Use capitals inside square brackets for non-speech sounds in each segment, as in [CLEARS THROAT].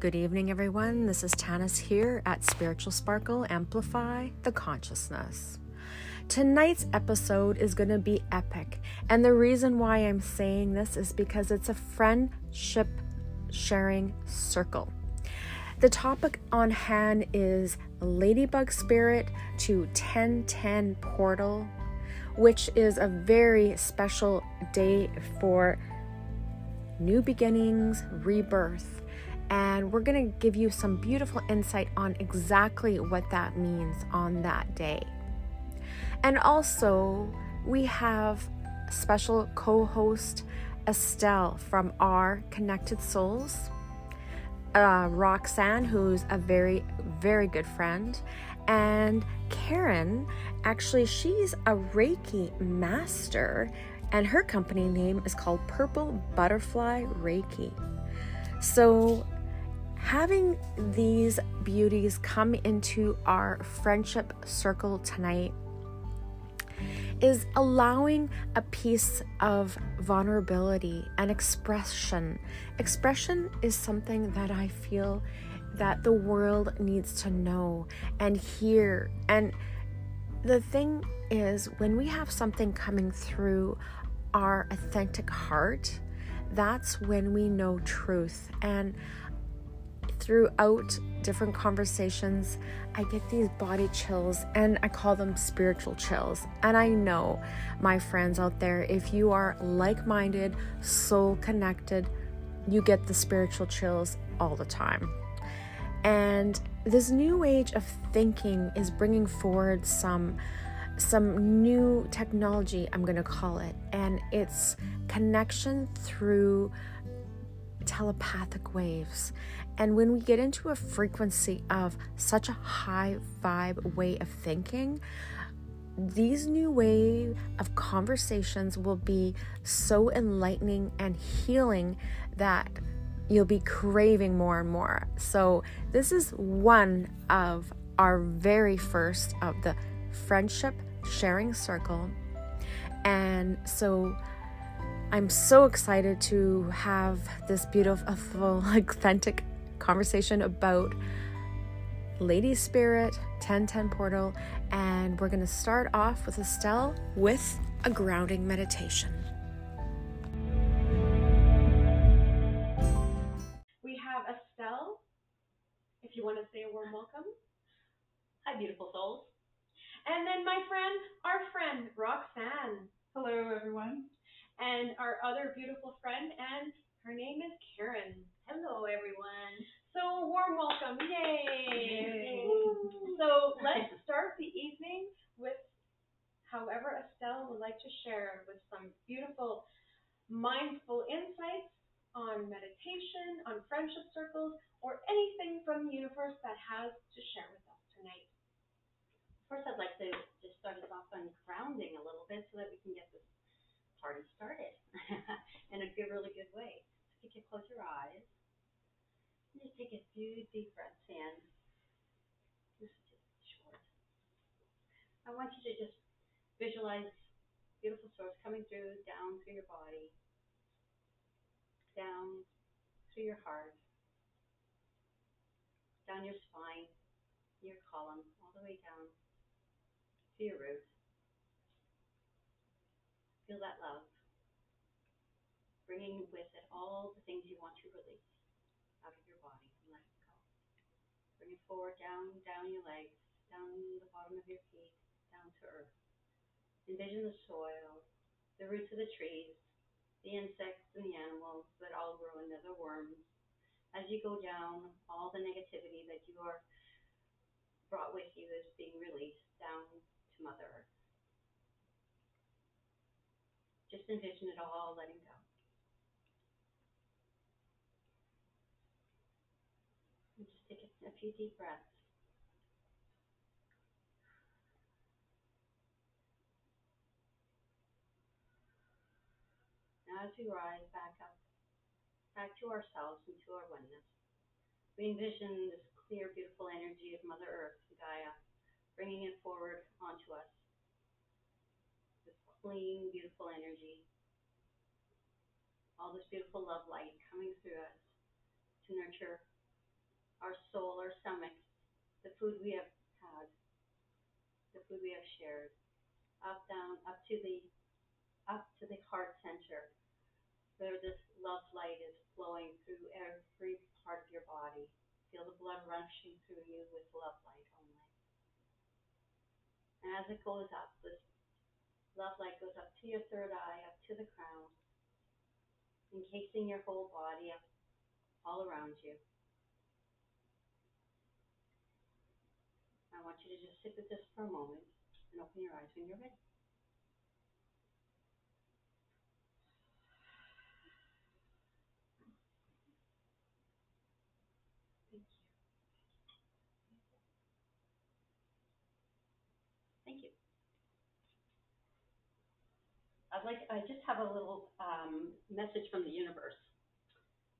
Good evening, everyone. This is Tannis here at Spiritual Sparkle Amplify the Consciousness. Tonight's episode is going to be epic, and the reason why I'm saying this is because it's a friendship sharing circle. The topic on hand is Ladybug Spirit to 1010 Portal, which is a very special day for new beginnings, rebirth. And we're going to give you some beautiful insight on exactly what that means on that day. And also, we have special co host Estelle from Our Connected Souls, uh, Roxanne, who's a very, very good friend, and Karen. Actually, she's a Reiki master and her company name is called Purple Butterfly Reiki. So, having these beauties come into our friendship circle tonight is allowing a piece of vulnerability and expression. Expression is something that I feel that the world needs to know and hear. And the thing is, when we have something coming through our authentic heart, that's when we know truth. And throughout different conversations, I get these body chills and I call them spiritual chills. And I know, my friends out there, if you are like minded, soul connected, you get the spiritual chills all the time. And this new age of thinking is bringing forward some some new technology, I'm going to call it, and it's connection through telepathic waves. And when we get into a frequency of such a high vibe way of thinking, these new wave of conversations will be so enlightening and healing that you'll be craving more and more. So, this is one of our very first of the friendship sharing circle. And so I'm so excited to have this beautiful, [LAUGHS] authentic conversation about Lady Spirit 1010 Portal. And we're going to start off with Estelle with a grounding meditation. We have Estelle. If you want to say a warm welcome. Hi, beautiful souls. And then my friend, our friend, Roxanne. Hello, everyone. And our other beautiful friend, and her name is Karen. Hello, everyone. So, warm welcome. Yay! Yay. So, let's start the evening with however Estelle would like to share with some beautiful, mindful insights on meditation, on friendship circles, or anything from the universe that has to share with us tonight. First, I'd like to just start us off on grounding a little bit so that we can get this party started [LAUGHS] in a good, really good way. So if you can close your eyes, and just take a few deep breaths in. This is just short. I want you to just visualize beautiful source coming through, down through your body, down through your heart, down your spine, your column, all the way down to your roots. Feel that love. Bringing with it all the things you want to release out of your body and let it go. Bring it forward, down, down your legs, down the bottom of your feet, down to earth. Envision the soil, the roots of the trees, the insects and the animals that all grow into the worms. As you go down, all the negativity that you are brought with you is being released down to Mother Earth. Just envision it all letting go. And just take a, few deep breaths. Now, as we rise back up, back to ourselves and to our oneness, we envision this clear, beautiful energy of Mother Earth, Gaia, bringing it forward onto us. Clean, beautiful energy. All this beautiful love light coming through us to nurture our soul, our stomach, the food we have had, the food we have shared, up, down, up to the, up to the heart center, where this love light is flowing through every part of your body. Feel the blood rushing through you with love light only. And as it goes up, this love light goes up to your third eye, up to the crown, encasing your whole body up all around you. I want you to just sit with this for a moment and open your eyes when you're ready. Thank you. I'd like, I just have a little um, message from the universe.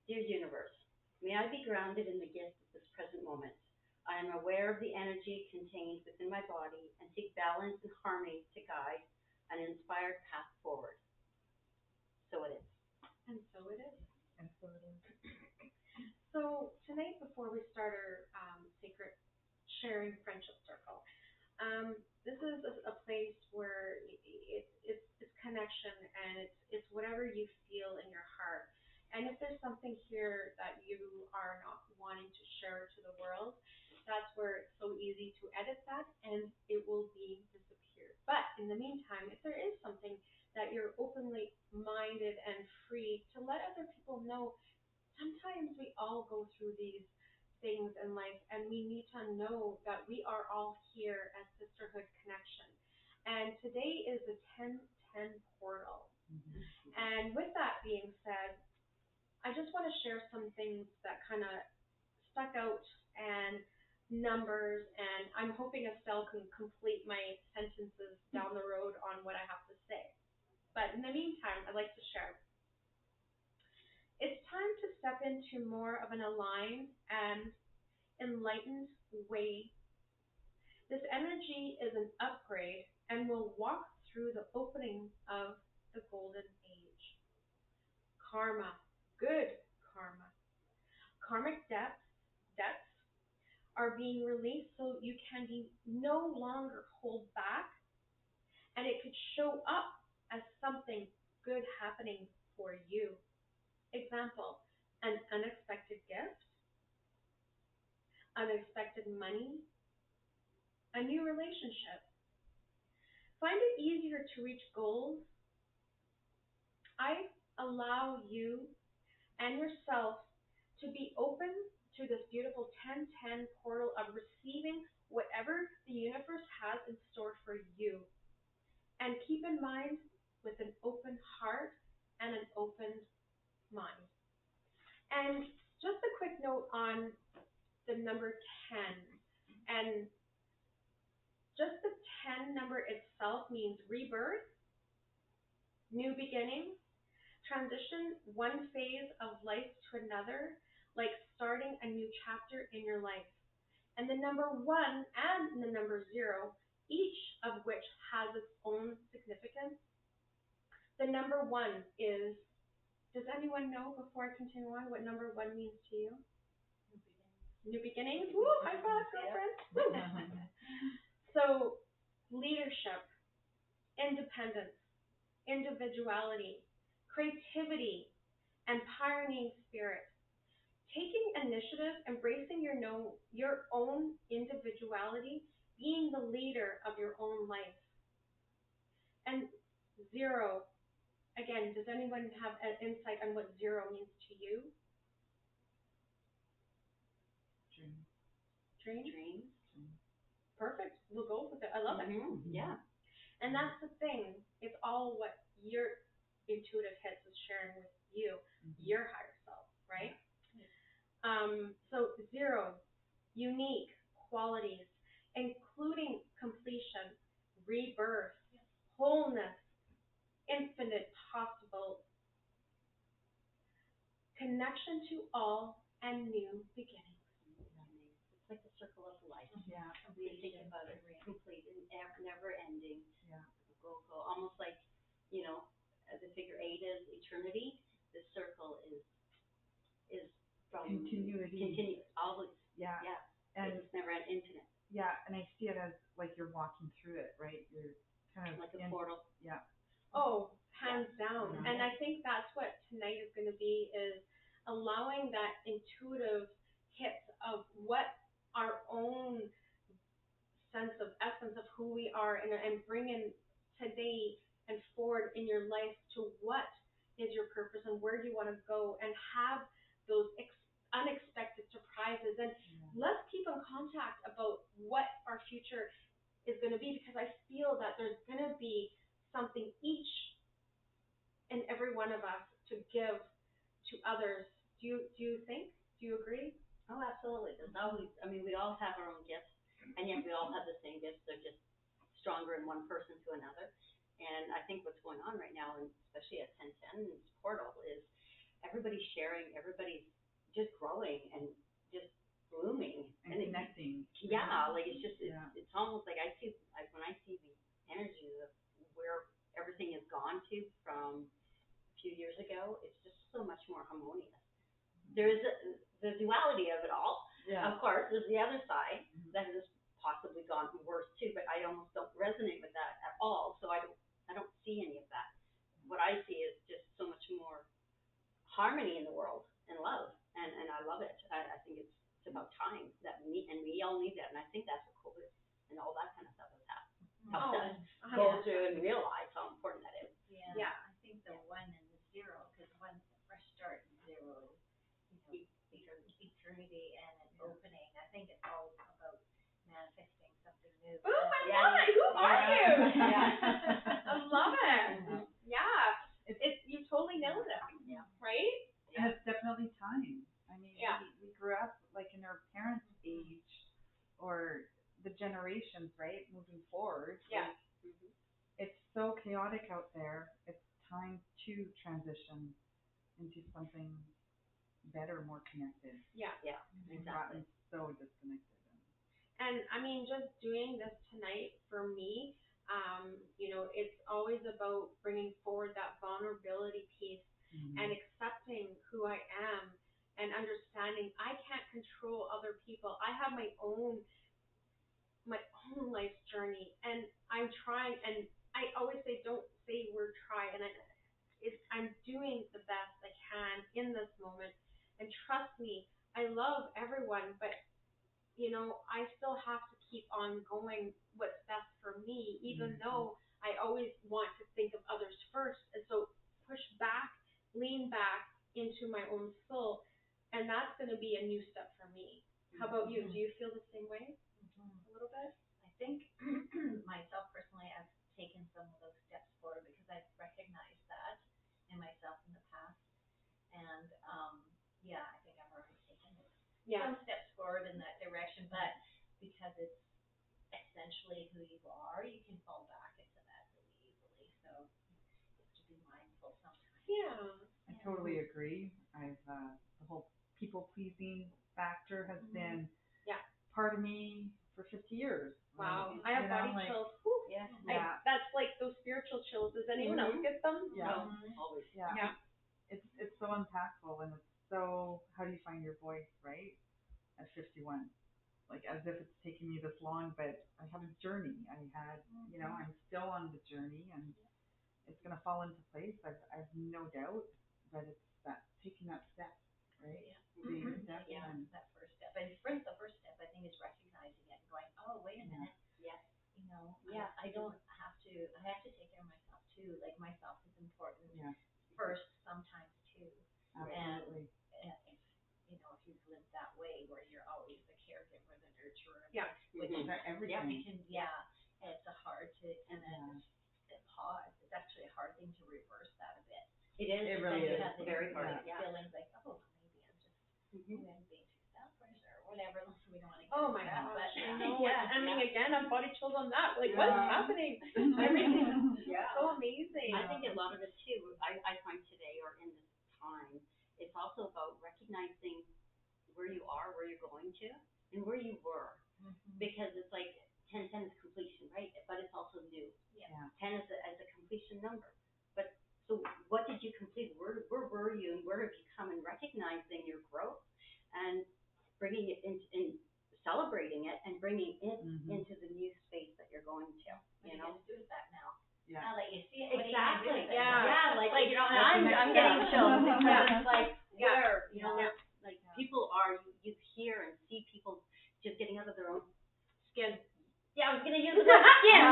Dear universe, may I be grounded in the gift of this present moment. I am aware of the energy contained within my body and seek balance and harmony to guide an inspired path forward. So it is. And so it is. And so it is. [COUGHS] So tonight, before we start our um, sacred sharing friendship circle, um, this is a, a place where i- i- it's it's it's connection and it's it's whatever you feel in your heart. And if there's something here that you are not wanting to share to the world, that's where it's so easy to edit that and it will be disappeared. But in the meantime, if there is something that you're openly minded and free to let other people know sometimes we all go through these things in life and we need to know that we are all here as sisterhood connection and today is the 1010 portal. Mm-hmm. And with that being said i just want to share some things that kind of stuck out and numbers and i'm hoping estelle can complete my sentences [LAUGHS] down the road on what i have to say. But in the meantime i'd like to share. It's time to step into more of an aligned and enlightened way. This energy is an upgrade and will walk through the opening of the golden age. Karma, good karma. Karmic debts, debts are being released so you can be no longer hold back and it could show up as something good happening for you. Example, an unexpected gift, unexpected money, a new relationship. Find it easier to reach goals. I allow you and yourself to be open to this beautiful 1010 portal of receiving whatever the universe has in store for you. And keep in mind with an open heart and an open mind. And just a quick note on the number 10. And just the 10 number itself means rebirth, new beginning, transition one phase of life to another, like starting a new chapter in your life. And the number one and the number zero, each of which has its own significance. The number one is does anyone know before I continue on what number one means to you? New beginnings. Woo, high five, girlfriend. [LAUGHS] [LAUGHS] So, leadership, independence, individuality, creativity, and pioneering spirit. Taking initiative, embracing your know, your own individuality, being the leader of your own life. And zero, again, does anyone have an insight on what zero means to you? Dream. Dream? Dreams. Perfect. We'll go with it. I love it. Mhm, Yeah. And that's the thing. It's all what your intuitive hits is sharing with you, your higher self, right? Um, so zero, unique qualities, including completion, rebirth, wholeness, infinite possible, connection to all, and new beginnings. It's like the circle of. Yeah. We think about it complete and ever, never ending. Yeah. Go, go, almost like, you know, uh, the figure eight is eternity, the circle is, is from. Continuity. Continue, always Yeah. Yeah. And it's never an infinite, yeah, and I see it as like you're walking through it, right? You're kind of like a in, portal. yeah. Oh, hands down. Yeah. And I think that's what tonight is going to be is allowing that intuitive hit of what our own sense of essence of who we are and, and bringing today and forward in your life to what is your purpose and where do you want to go and have those ex- unexpected surprises and let's keep in contact about what our future is going to be because I feel that there's going to be something each and every one of us to give to others. Do you do you think? Do you agree? Oh, absolutely. There's always, I mean, we all have our own gifts, and yet we all have the same gifts. They're just stronger in one person to another. And I think what's going on right now, and especially at 1010's portal, is everybody's sharing, everybody's just growing and just blooming. and it- connecting. yeah, like it's just, it's, Yeah. it's almost like I see, like when I see the energy of where everything has gone to from a few years ago, it's just so much more harmonious. There is the duality of it all. Yeah. Of course, there's the other side Mhm. that has possibly gone worse too, but I almost don't resonate with that at all. So I don't, I don't see any of that. What I see is just so much more harmony in the world and love, and and I love it. I, I think it's it's about time that we and we all need that. And I think that's what COVID and all that kind of stuff has happened. Helped us go through and realize how important that is. Yeah, Yeah. I think the one and the zero, because one's a fresh start and zero is, you know, etern- eternity and an opening. I think it's all about manifesting something new. Oh, I Yeah. love it. Who are you? [LAUGHS] Yeah. I love it. Mhm. Yeah. It's you totally nailed it. Yeah. Right? And it's definitely time. I mean, Yeah. we, we grew up like in our parents' age or the generations, right? Moving forward. Yeah. It's so chaotic out there. It's time to transition into something better, more connected. Yeah. Yeah, We've exactly. gotten so disconnected. And I mean, just doing this tonight for me, um, you know, it's always about bringing forward that vulnerability piece Mhm. and accepting who I am and understanding I can't control other people. I have my own my own life's journey and I'm trying and I always say don't say we're trying and I it's I'm doing the best I can in this moment and trust me, I love everyone but you know, I still have to keep on going what's best for me, even Mhm. though I always want to think of others first. And so push back, lean back into my own soul. And that's going to be a new step for me. How about you? Do you feel the same way Mhm. a little bit? I think [CLEARS THROAT] myself personally, I've taken some of those steps forward because I've recognized that in myself in the past. And, um, yeah, I think I've already taken some steps forward in that direction, but because it's essentially who you are, you can fall back into that really easily. So just to be mindful sometimes. Yeah. I totally agree. I've uh, the whole people pleasing factor has Mhm. been Yeah. part of me for 50 years. Wow. I have body like, chills. Whew. Yeah. Yeah, I, that's like those spiritual chills. Does anyone else Mhm. get them? Yeah. No. Mhm. Always. yeah. Yeah. It's it's so impactful and it's so how do you find your voice right at 51? Like as if it's taken me this long, but I had a journey. I had you know I'm still on the journey and it's gonna fall into place. I've I've no doubt, but it's that taking that step, right? Yeah. Taking Mhm. step Yeah, and that first step. And first, the first step, I think, is recognizing it and going, oh, wait a minute. Yeah. You know, Yeah. I, don't have to, I have to take care of myself too. Like, myself is important Yeah. first sometimes too. absolutely. And you know, lived that way where you're always the caregiver, the nurturer. Yeah. Which Mhm. That everything. it can, yeah, it's a hard to, and then Yeah. it's. It's actually a hard thing to reverse that a bit. It is. It really is. you have the Very hard. Yeah. Feelings like, oh, maybe I'm just maybe I'm being too selfish or whatever. [LAUGHS] We don't want to Oh into my that, gosh. but I yeah. [LAUGHS] know. Yeah. I mean, Yeah. again, I'm body chills on that. Like, what's Yeah. happening? [LAUGHS] Mm-hmm. Everything Yeah. so amazing. I think a lot of it too, I, I find today or in this time, it's also about recognizing where you are, where you're going to, and where you were. Mhm. Because it's like ten ten is completion, right? But it's also new. Yeah. Yeah. Ten is a, as a completion number. But so what did you complete? Where where were you and where have you come and recognizing your growth and bringing it in, in celebrating it and bringing it Mhm. into the new space that you're going to. What You are know. gonna do with that now? Yeah. Now that you see it, what you gonna Exactly, yeah. Yeah, like, Like, you know, and that's the I'm I'm getting chills [LAUGHS] because Yeah. it's like Yeah. where you know Yeah. Like Yeah. people are you, you hear and see people just getting out of their own Skin. yeah, I was gonna use the skin. [LAUGHS] [LAUGHS]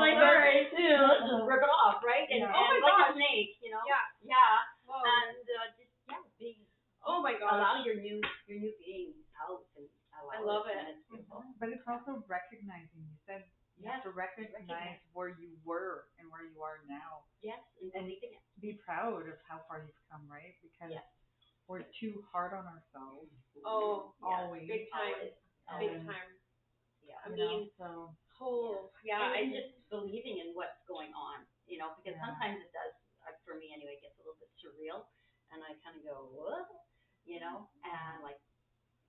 like, all right, you let's just rip it off, right? And, Yeah. Oh my like gosh. a snake, you know? Yeah. Yeah. Whoa. And uh, just yeah, be oh my god. allow your new your new being out and allow I love it. it. And it's beautiful. But it's also recognizing. You said you have Yes, to recognize recognize. where you were and where you are now. Yes, and believing it. Be proud of how far you've come, right? Because Yes. we're too hard on ourselves. Oh, Yeah. Always. big time. Big Um, time. Yeah. I you know, mean, so oh, yeah. I and just, just believing in what's going on, you know, because Yeah. sometimes it does, uh, for me anyway, it gets a little bit surreal, and I kind of go, what, you know, and like,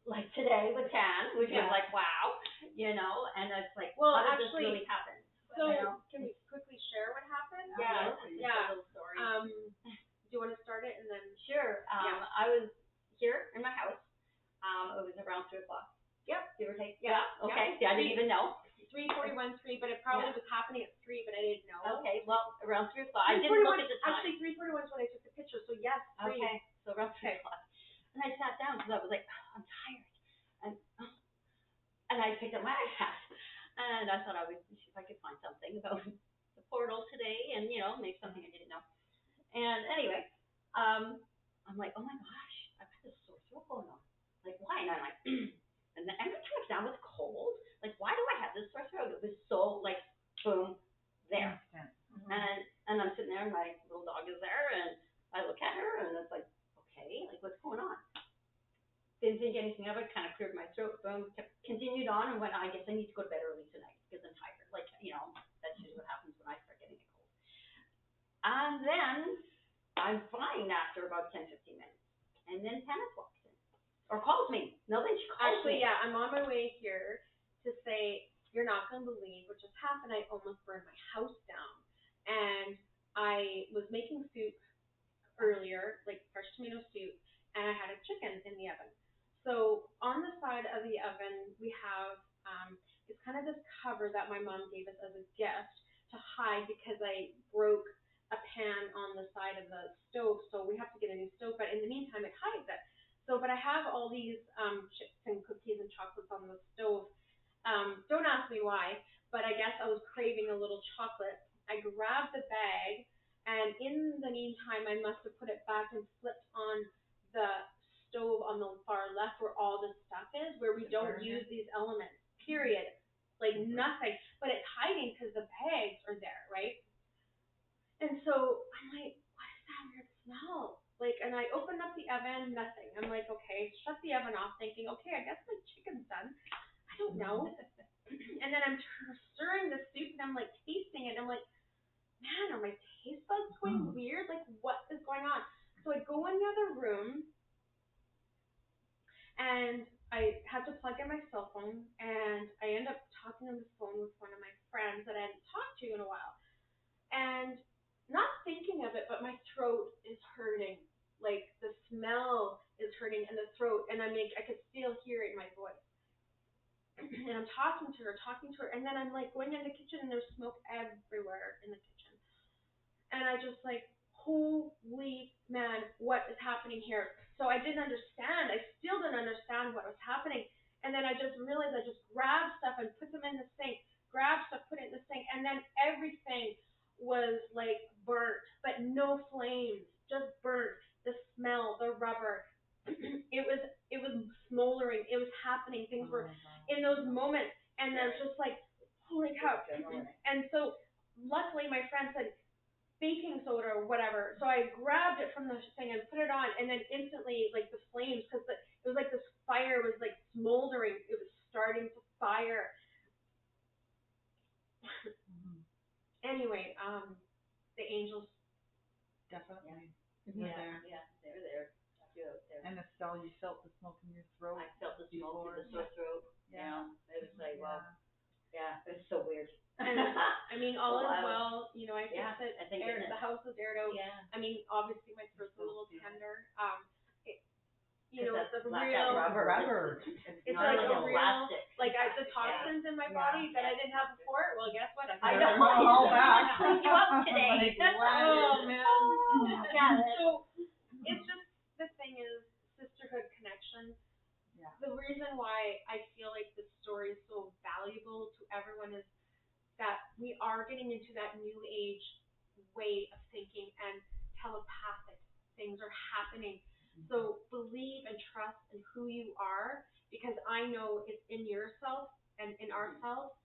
like today with Tan, which Yeah. was like, wow, you know, and it's like, Well, how did actually, this really happen? So can we quickly share what happened? Yeah, Absolutely. it's just Yeah. little story. Um, do you want to start it and then? Sure. Um, Yeah. I was here in my house. Um, it was around three o'clock. Yep. Give or take. Yeah, Okay. Yeah, I didn't even know. Three forty-one three, but it probably Yeah. was happening at three, but I didn't know. Okay. Well, around three o'clock. I didn't look at the time. Actually, three forty-one is when I took the picture. So yes, three. Okay, so around three o'clock. And I sat down because I was like, I'm tired. And, and I picked up my iPad. And I thought I would see if I could find something about the portal today and, you know, maybe something I didn't know. And anyway, um, I'm like, oh my gosh, I've got this sore throat going on. Like, why? And I'm like, [CLEARS THROAT] and then every time I found was cold. Like, why do I have this sore throat? It was so, like, boom, there. Instant. And and I'm sitting there, and my little dog is there, and I look at her, and it's like, okay, like what's going on? Didn't think anything of it. Kind of cleared my throat. Boom. Kept, continued on, and went. I guess I need to go to bed early tonight because I'm tired. Like you know, that's just what happens when I start getting a cold. And then I'm fine after about 10, 15 minutes, and then Tannis walks in or calls me. No, then she calls Actually, me. yeah, I'm on my way here to say you're not gonna believe what just happened. I almost burned my house down, and I was making soup earlier, like fresh tomato soup, and I had a chicken in the oven. So on the side of the oven, we have um, it's kind of this cover that my mom gave us as a gift to hide because I broke a pan on the side of the stove, so we have to get a new stove. But in the meantime, it hides it. So, but I have all these um, chips and cookies and chocolates on the stove. Um, don't ask me why, but I guess I was craving a little chocolate. I grabbed the bag, and in the meantime, I must have put it back and flipped on the stove on the far left where all the stuff is, where we don't use these elements. Period. Like nothing, but it's hiding because the bags are there, right? And so I'm like, what is that weird smell? Like, and I opened up the oven, nothing. I'm like, okay, shut the oven off, thinking, okay, I guess my chicken's done. I don't know. [CLEARS THROAT] and then I'm stirring the soup and I'm like tasting it. I'm like, man, are my taste buds going weird? Like, what is going on? So I go in the other room and I had to plug in my cell phone and I end up talking on the phone with one of my friends that I hadn't talked to in a while. And not thinking of it, but my throat is hurting. Like the smell is hurting in the throat and I mean I could still hear it in my voice. [CLEARS THROAT] and I'm talking to her, talking to her, and then I'm like going in the kitchen and there's smoke everywhere in the kitchen. And I just like, holy man, what is happening here? So I didn't understand. I still didn't understand what was happening. And then I just realized I just grabbed stuff and put them in the sink, grabbed stuff, put it in the sink, and then everything was like burnt, but no flames, just burnt. The smell, the rubber. [CLEARS THROAT] it was it was smoldering. It was happening. Things were oh, in those moments, and was just like, holy cow. [CLEARS THROAT] And so luckily my friend said baking soda or whatever. So I grabbed it from the thing and put it on, and then instantly like the flames, because it was like this fire was like smoldering. It was starting to fire. anyway, um, the angels. Definitely. yeah, there. yeah, they're there. They're out there. And Estelle, you felt the smoke in your throat. I felt the smoke before. in the sore throat. Yeah. Yeah, it was like, wow, yeah, it was so weird. And I mean, [LAUGHS] all is Wow. well. You know, I Yeah, fixed it. I think Air, it- the house was aired out. yeah. I mean, obviously my throat's a little Yeah. tender. Um, it, you know, Because it's a that's not real, that rubber. Rubber. It's, It's not like like a a real- plastic. like I, the toxins in my Yeah. body that I didn't have before. Well, guess what? I I have know. it. All [LAUGHS] back. Clean you up [LAUGHS] today. Like, Oh man. Yeah. So it's just the thing is sisterhood connection. Yeah. The reason why I feel like this story is so valuable to everyone is that we are getting into that new age way of thinking and telepathic things are happening. So believe and trust in who you are because I know it's in yourself and in ourselves.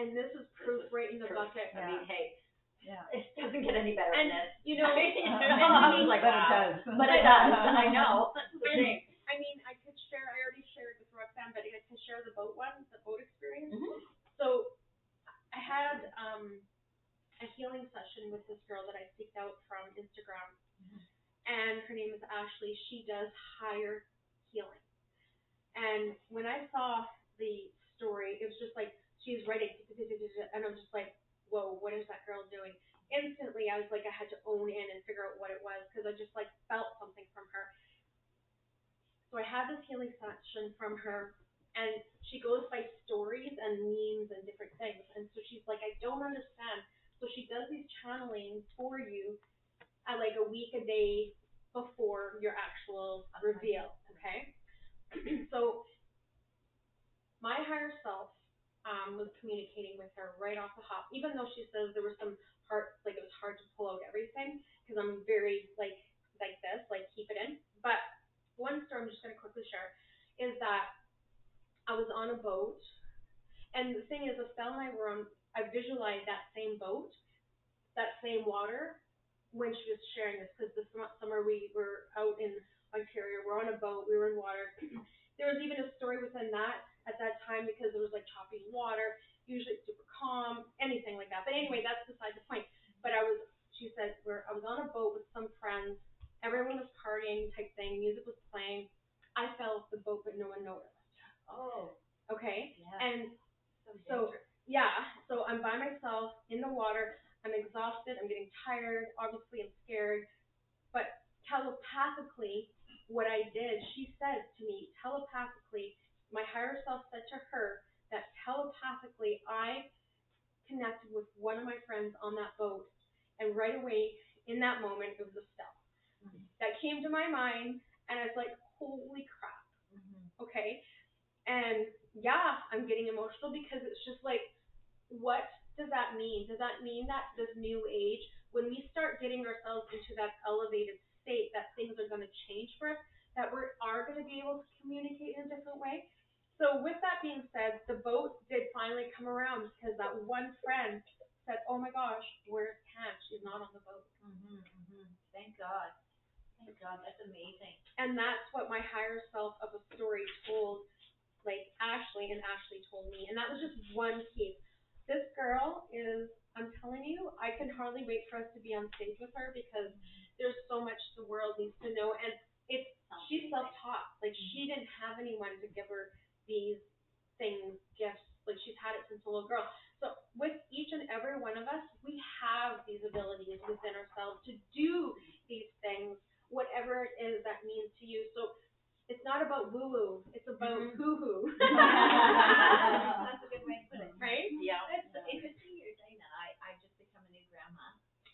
And this is proof right in the bucket. I mean, hey, Yeah. it doesn't get any better And than this. you know, [LAUGHS] You know, [LAUGHS] I was like, but wow. it does. But it does. I know. [LAUGHS] And- I mean, I could share. I already Roxanne, but I can share the boat one, the boat experience. Mhm. So, I had um, a healing session with this girl that I seeked out from Instagram, and her name is Ashley. She does higher healing, and when I saw the story, it was just like she's writing, and I'm just like, whoa, what is that girl doing? Instantly, I was like, I had to own in and figure out what it was because I just like felt something from her. So I had this healing session from her, and she goes by stories and memes and different things. And so she's like, I don't understand. So she does these channelings for you at like a week, a day before your actual reveal. Okay. [CLEARS THROAT] so my higher self um, was communicating with her right off the hop, even though she says there was some hard, like it was hard to pull out everything because I'm very like like this, like keep it in. But one story I'm just gonna quickly share is that I was on a boat, and the thing is, Estelle and I were on. I visualized that same boat, that same water, when she was sharing this. Because this summer we were out in Ontario, we're on a boat, we were in water. [CLEARS THROAT] there was even a story within that at that time because there was like choppy water. Usually super calm, anything like that. But anyway, that's beside the point. But I was, she said, where I was on a boat with some friends. Everyone was partying type thing. Music was playing. I fell off the boat, but no one noticed. Oh, Okay. yeah. And so yeah, so I'm by myself in the water. I'm exhausted. I'm getting tired. Obviously, I'm scared. But telepathically, what I did, she said to me telepathically, my higher self said to her that telepathically I connected with one of my friends on that boat, and right away in that moment it was a Estelle that came to my mind, and I was like, holy crap okay? And yeah, I'm getting emotional because it's just like, what does that mean? Does that mean that this new age, when we start getting ourselves into that elevated state, that things are going to change for us, that we are going to be able to communicate in a different way? So with that being said, the boat did finally come around because that one friend said, "Oh my gosh, where's Kat? She's not on the boat." Mhm, mhm. Thank God. Thank God. That's amazing. And that's what my higher self of a story told, like Ashley, and Ashley told me. And that was just one piece. This girl is, I'm telling you, I can hardly wait for us to be on stage with her because there's so much the world needs to know. And it's, she's self-taught. Like she mm-hmm. didn't have anyone to give her these things, gifts. Like she's had it since a little girl. So with each and every one of us, we have these abilities within ourselves to do these things, whatever it is that means to you. So it's not about woo woo, it's about Mhm. hoo hoo. That's a good way to put it. right? Yeah. It's interesting you're saying that. I, I just become a new grandma.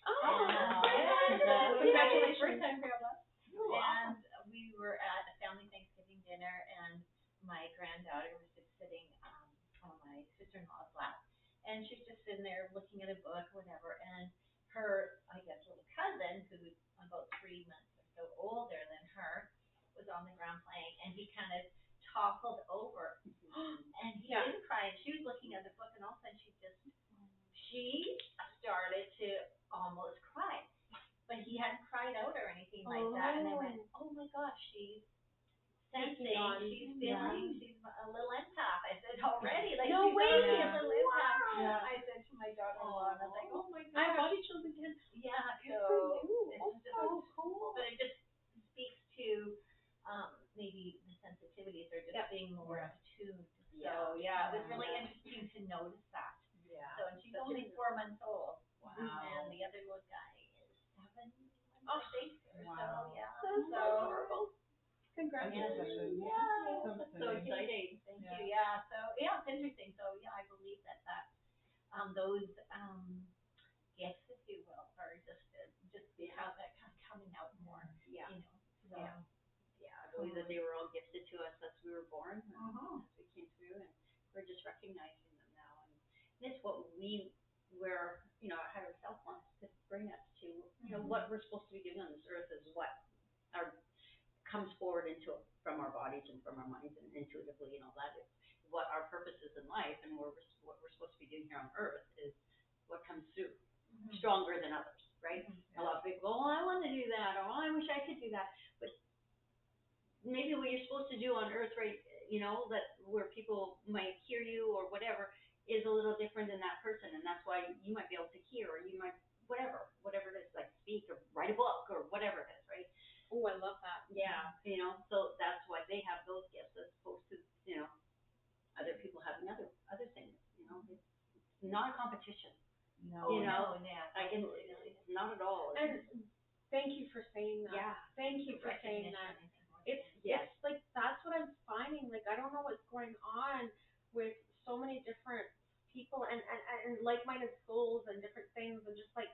Oh, And, uh, congratulations. First time grandma. Wow. And we were at a family Thanksgiving dinner, and my granddaughter was just sitting um, on my sister-in-law's lap, and she was just sitting there looking at a book, or whatever. And her, I guess, little cousin, who was about three months or so older than her, was on the ground playing, and he kind of toppled over, and he Yeah. didn't cry. And she was looking at the book, and all of a sudden she just, she started to almost cry but he hadn't cried out or anything like that. And I went, oh, oh my gosh, she's sensing, she's Yeah. feeling, she's a little empath. I said, already, like No she's way. already a little empath. Yeah. I said to my daughter-in-law, and I was like, oh my I have body chills again. Yeah, so for you. it's Oh, just so cool. but it just speaks to um, maybe the sensitivities are just Yep. being more Yeah. attuned. Yeah. So yeah, it was really Yeah. interesting to notice that. Yeah. So and she's Such only four months old. Wow. And the other little guy is seven. Oh, Shakespeare. wow. So yeah. That's so adorable. Congratulations. Yeah, So that's so exciting. exciting. Thank Yeah. you. Yeah. So yeah, it's interesting. So yeah, I believe that that um those um gifts, if you will, are just uh, just have that kind of coming out more. Yeah. You know. So Yeah. yeah, I believe that they were all gifted to us as we were born, and Uh-huh. as we came through, and we're just recognizing them now. And, and it's what we, where you know, our higher self wants to bring us to. You know, what we're supposed to be doing on this earth is what our comes forward into from our bodies and from our minds and intuitively and all that. It's what our purpose is in life and we're, what we're supposed to be doing here on earth is what comes through stronger than others, right? Mm-hmm. A lot of people go, oh, I want to do that, or oh, I wish I could do that. But maybe what you're supposed to do on earth, right, you know, that where people might hear you or whatever, is a little different than that person. And that's why you might be able to hear, or you might, whatever, whatever it is, like speak or write a book or whatever it is, right? Oh, I love that. Yeah, you know, so that's why they have those gifts as opposed to, you know, other people having other other things. You know, it's, it's not a competition. No. You know, yeah. Like it's, it's not at all. And thank you for saying that. yeah, Thank you for saying that. It's Yes. it's like that's what I'm finding. Like I don't know what's going on with so many different people and and, and like-minded souls and different things and just like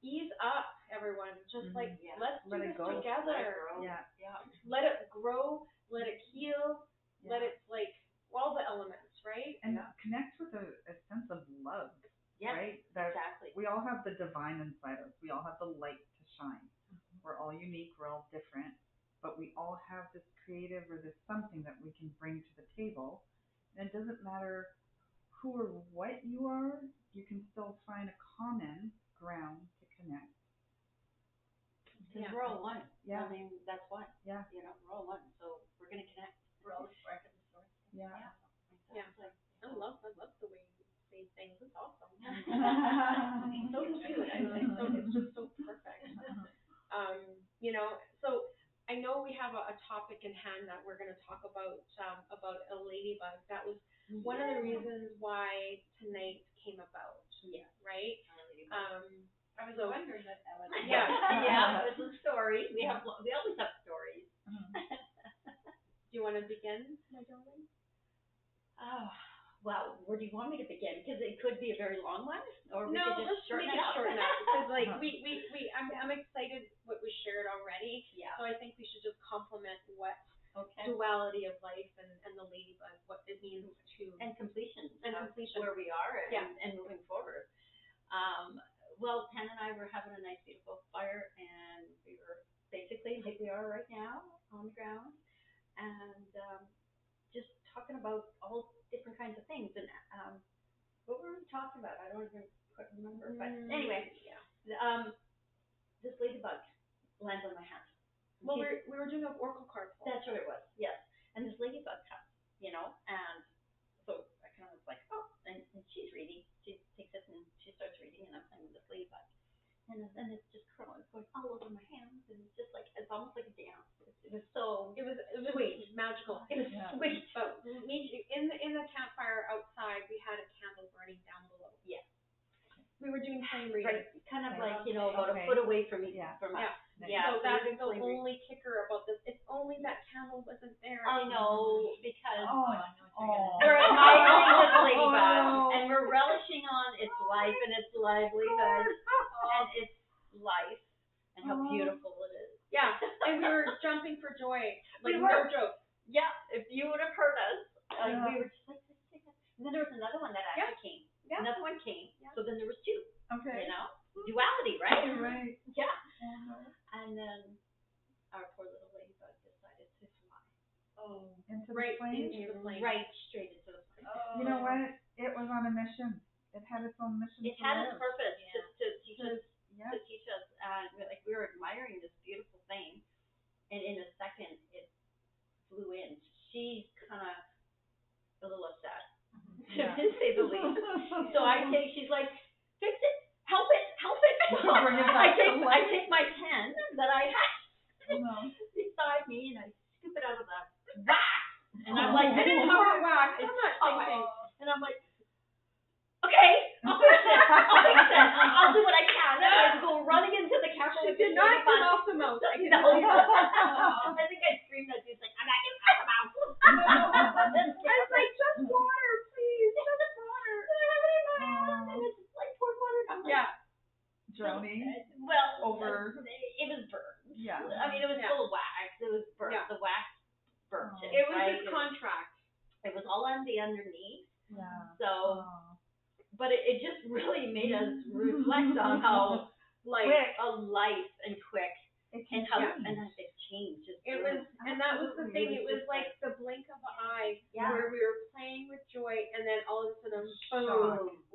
ease up, everyone. Just Mhm. like Yeah. let's do Let it this go. together. Let it grow. Yeah. yeah, Let it grow. Let it heal. Let it like all the elements, right? And Yeah. connect with a, a sense of love, yeah, right? That exactly. we all have the divine inside us. We all have the light to shine. Mm-hmm. We're all unique. We're all different, but we all have this creative or this something that we can bring to the table. And it doesn't matter who or what you are. You can still find a common ground to connect. Because Yeah. we're all one. Yeah. I mean, that's one. Yeah. You know, we're all one. So we're gonna connect. We're all spark of the source. Yeah. Yeah. Exactly. I love I love the way say things. It's awesome. [LAUGHS] Thank so cute. I like [LAUGHS] so it's just so perfect. Um, you know, so I know we have a, a topic in hand that we're going to talk about um, about a ladybug. That was one of the reasons why tonight came about, Yeah. right? Um, I was So- wondering what that was. [LAUGHS] Yeah. yeah, there's a story. We have we always have stories. do you want to begin, my darling? Oh, well, where do you want me to begin? Because it could be a very long one, or we no, could let's just shorten make it it up. short enough because like [LAUGHS] we, we, we I'm, I'm excited what was shared already. yeah. So I think we should just complement what Okay. duality of life and, and the ladybug, what it means to And completion. and completion. Where we are and, Yeah. and moving forward. Um, well, Tan and I were having a nice, beautiful fire, and we were basically like we are right now on the ground, and um, just talking about all different kinds of things. And um, what were we talking about? I don't even quite remember. But Mm, anyway, yeah. um, this ladybug lands on my hand. Well, we we were doing an oracle card pull. that's what it was, yes. And this ladybug comes, you know, and so I kind of was like, oh, and, and she's reading. She takes it and she starts reading, and I'm playing with this ladybug. And then it's just crawling, it's going all over my hands, and it's just like, it's almost like a dance. It, it was so, It was it was Sweet. magical. it was Yeah. sweet. [LAUGHS] Oh, but me in the in the campfire outside, we had a candle burning down below. Yes. We were doing flame Right, kind of Okay. like, you know, about Okay. a foot away from me, Yeah. from us. Yeah. Yeah, so so that's the doing flame readings. only kicker about this. If only that candle wasn't there. I know, because Oh, I know what you're oh. gonna We're oh. admiring this [LAUGHS] oh, ladybug, Oh. and we're relishing on its life and its livelihood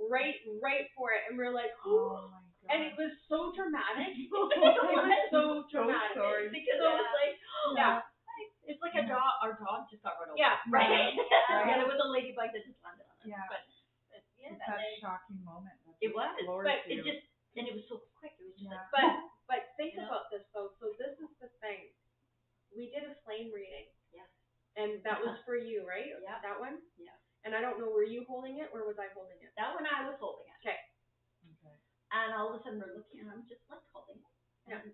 right, right for it, and we are like, Oh my god. and it was so dramatic. [LAUGHS] it was so so dramatic. sorry. because So it was like, oh. Yeah. it's like a dog. Our dog just got run over. Yeah, Right. right. [LAUGHS] yeah, there was a ladybug that just landed on us. Yeah. But Yeah, It's that shocking moment. It was, but it you. just and it was so quick. It was just Yeah. like, But but think know? about this though. So this is the thing. We did a flame reading. Yeah. And that was [LAUGHS] for you, right? Yeah. That one. Yeah. And I don't know, were you holding it or was I holding it? that one I was holding it. Okay. Okay. And all of a sudden we're looking, and I'm just like holding it. Yeah. And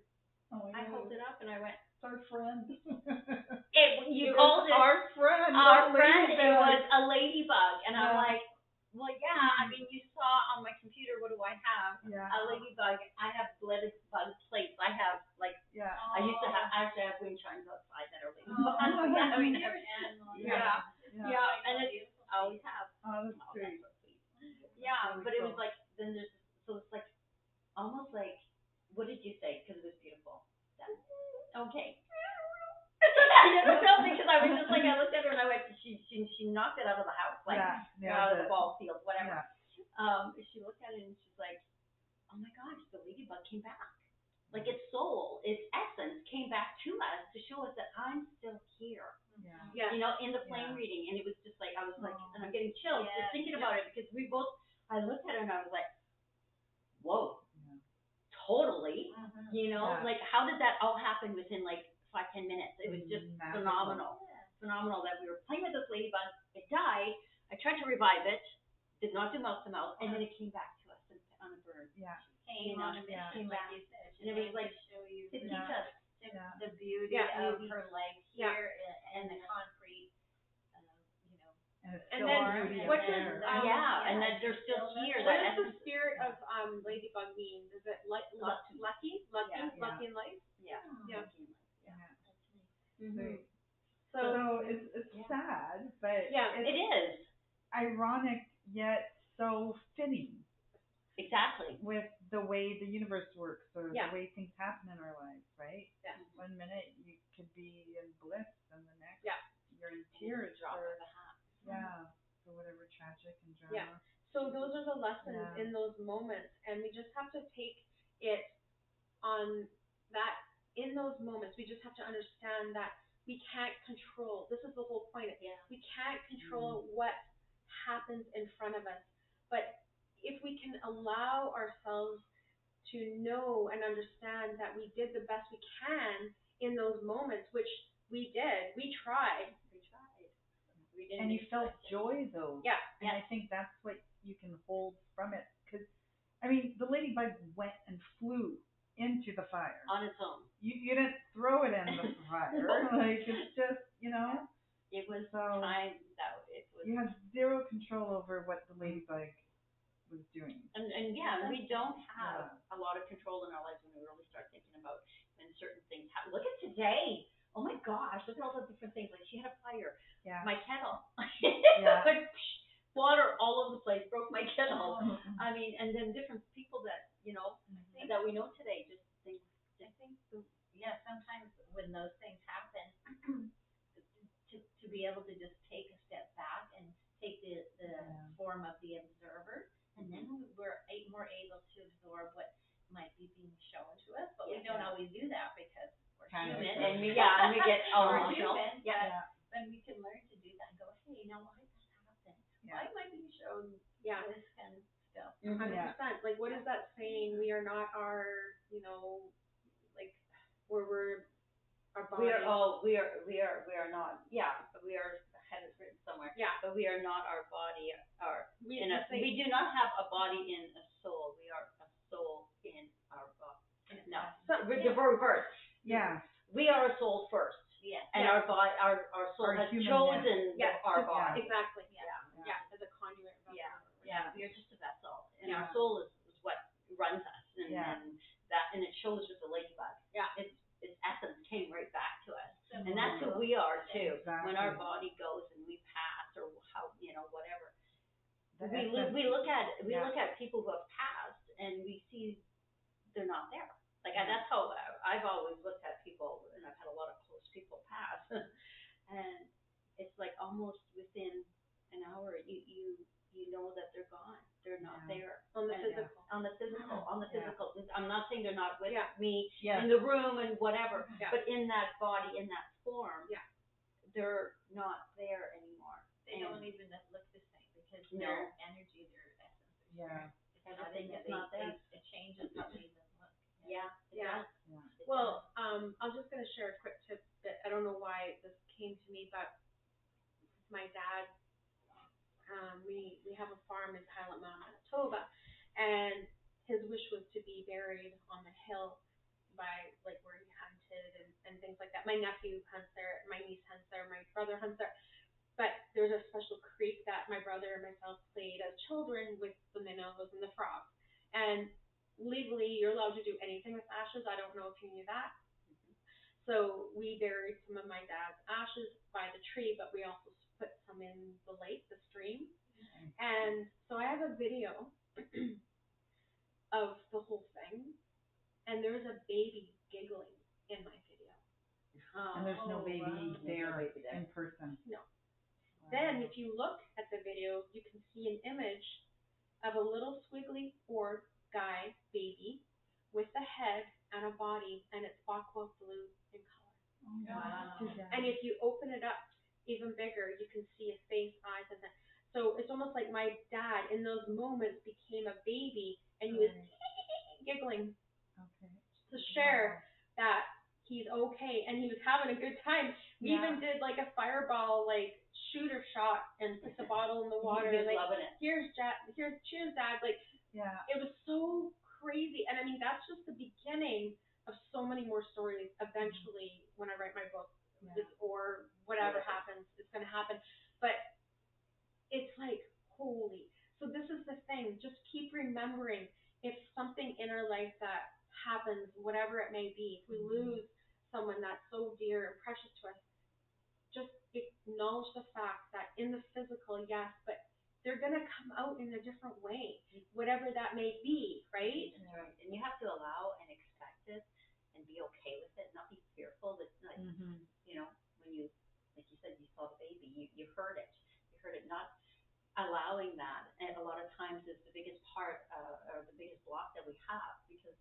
Oh, I held it up, and I went. It's our friend. [LAUGHS] It, you It called was it our friend. our not friend. It was a ladybug, and I'm like, well, yeah. I mean, you saw on my computer. What do I have? Yeah. A ladybug. I have ladybug plates. I have like Yeah. I used to have. I actually have wind chimes outside that are ladybugs. Oh, [LAUGHS] [LAUGHS] yeah, I mean, You're an yeah, Yeah. yeah, and it's I always have. Oh, that's Oh, great. that's so sweet. Yeah, but it was like then there's so it's like almost like what did you say? Because it was beautiful. Yeah. Okay. [LAUGHS] no, [LAUGHS] because I was just like I looked at her and I went she she she knocked it out of the house like yeah. Yeah. out of the the- ball field whatever. Yeah. Um, she looked at it and she's like, oh my gosh, the ladybug came back. Like its soul, its essence came back to us to show us that I'm still here Yeah. Yeah. you know, in the flame Yeah. reading, and it was just like I was like, Oh. and I'm getting chills Yeah, just thinking about it because we both. I looked at her and I was like, whoa, Yeah. totally. Mhm. You know, Yeah. like how did that all happen within like five ten minutes? It was just Magical. phenomenal, phenomenal that we were playing with this ladybug. It died. I tried to revive it, did not do mouth to mouth, and then it came back to us and- on a bird Yeah. Came You know, on a yeah. mission, like you said. And it was like to show you to the, teach Yeah. us. the, Yeah. the beauty Yeah. of her life Yeah. here in, in the concrete, uh, you know. And, it's And still then beauty what does, um, yeah, and yeah, that they're still stillness. here. What That does the essence. spirit of um ladybug mean? Is it like Lucky. lucky, lucky, Yeah. lucky in life? Yeah. Yeah. Yeah. Mhm. So, So it's it's Yeah. sad, but Yeah, It it's is ironic yet so fitting exactly. with the way the universe works or Yeah. the way things happen in our lives, right? Yeah. One minute you could be in bliss and the next Yeah. you're in tears Drop for of a hat. yeah, for whatever tragic and drama. Yeah. so those are the lessons Yeah. in those moments, and we just have to take it on that. In those moments, we just have to understand that we can't control. This is the whole point. Yeah. We can't control mm-hmm. what happens in front of us, but if we can allow ourselves to know and understand that we did the best we can in those moments, which we did, we tried. We tried. We didn't And you felt it. joy though. Yeah. And I think that's what you can hold from it. Because, I mean, the ladybug went and flew into the fire. on its own. You, you didn't throw it in the [LAUGHS] fire. like, it's just, you know, It was So- time that it was. you have zero control over what the ladybug was doing. And, and yeah, we don't have Yeah. a lot of control in our lives when we really start thinking about when certain things happen. Look at today. Oh my gosh, look at all the different things. Like she had a fire. Yeah. My kettle. [LAUGHS] Yeah. like, water all over the place, broke my kettle. [LAUGHS] Mhm. I mean, and then different people that, you know, Mhm. that we know today just think, I think, the- yeah, sometimes when those things happen, [CLEARS THROAT] to, to be able to just take a step back and take the, the Yeah. form of the observer, and then we're a- more able to absorb what might be being shown to us, but we don't always do that because we're Kind of, human. and we, [LAUGHS] yeah, and we get all We're emotional. human, Yeah. Yeah. Then we can learn to do that and go, hey, now why did that happen? Yeah. Why am I being shown Yeah. this kind of stuff? Mhm. hundred Yeah. percent. Like, what is that saying? We are not our, you know, like, where we're our body. We are oh we are we are we are not yeah we are I had it written somewhere Yeah. but we are not our body our we, in a, we do not have a body in a soul we are a soul in our body no So- yeah. the reverse Yeah. we are a soul first Yes. and Yeah. our body our our soul Our has chosen Yeah. our Yeah. body exactly. Yeah. Yeah. Yeah. As a conduit. Yeah. yeah we are just a vessel and Yeah. our soul is, is what runs us and, Yeah. and that, and it shows with the ladybug. Yeah. It's, essence came right back to us. And mm-hmm. that's who we are too. When our body goes and we pass or how, you know, whatever. The We look, we look at, we yeah. look at people who have passed and we see they're not there. Like, I mm-hmm. that's how I've always looked at people, and I've had a lot of close people pass. [LAUGHS] And it's like almost within an hour, you, you, you know that they're gone. They're not Yeah. there. On the And- physical. On the physical, on the Yeah. physical. I'm not saying they're not with Yeah. me Yes. in the room and whatever, Yeah. but in that body, in that form, Yeah. they're not there anymore. They don't even look the same because No. their energy, their essence is Yeah. It's not Everything in that is they, not there. they, it changes how they even look. [LAUGHS] Yeah, it Yeah. does. Yeah. It Well, um, I'm just gonna share a quick tip that I don't know why this came to me, but my dad, um, we we have a farm in Pilot Mound, Manitoba, and his wish was to be buried on the hill by like where he hunted and, and things like that. My nephew hunts there, my niece hunts there, my brother hunts there. But there's a special creek that my brother and myself played as children with the minnows and the frogs. And legally, you're allowed to do anything with ashes. I don't know if you knew that. So we buried some of my dad's ashes by the tree, but we also put some in the lake, the stream. Mm-hmm. And so I have a video of the whole thing, and there's a baby giggling in my video. And there's no Oh, baby wow. there in person. No. Wow. Then, if you look at the video, you can see an image of a little squiggly Ford guy baby with a head and a body, and it's aqua blue in color. Oh, Wow. too bad. And if you open it up even bigger, you can see a face, eyes, and that. So it's almost like my dad in those moments became a baby, and he was [LAUGHS] giggling Okay. to share that he's okay and he was having a good time. We Yeah. even did like a fireball like shooter shot and put the bottle in the [LAUGHS] water He and like loving it. here's Dad here's cheers Dad like Yeah. it was so crazy and I mean that's just the beginning of so many more stories eventually when I write my book Yeah. or whatever happens it's gonna happen but it's like holy so this is the thing just keep remembering if something in our life that happens whatever it may be if we lose someone that's so dear and precious to us just acknowledge the fact that in the physical yes but they're going to come out in a different way whatever that may be right That's right. And you have to allow and expect it and be okay with it, not be fearful that like Mm-hmm. You know, when you like you said you saw the baby, you, you heard it. You heard it not allowing that and a lot of times is the biggest part uh, or the biggest block that we have because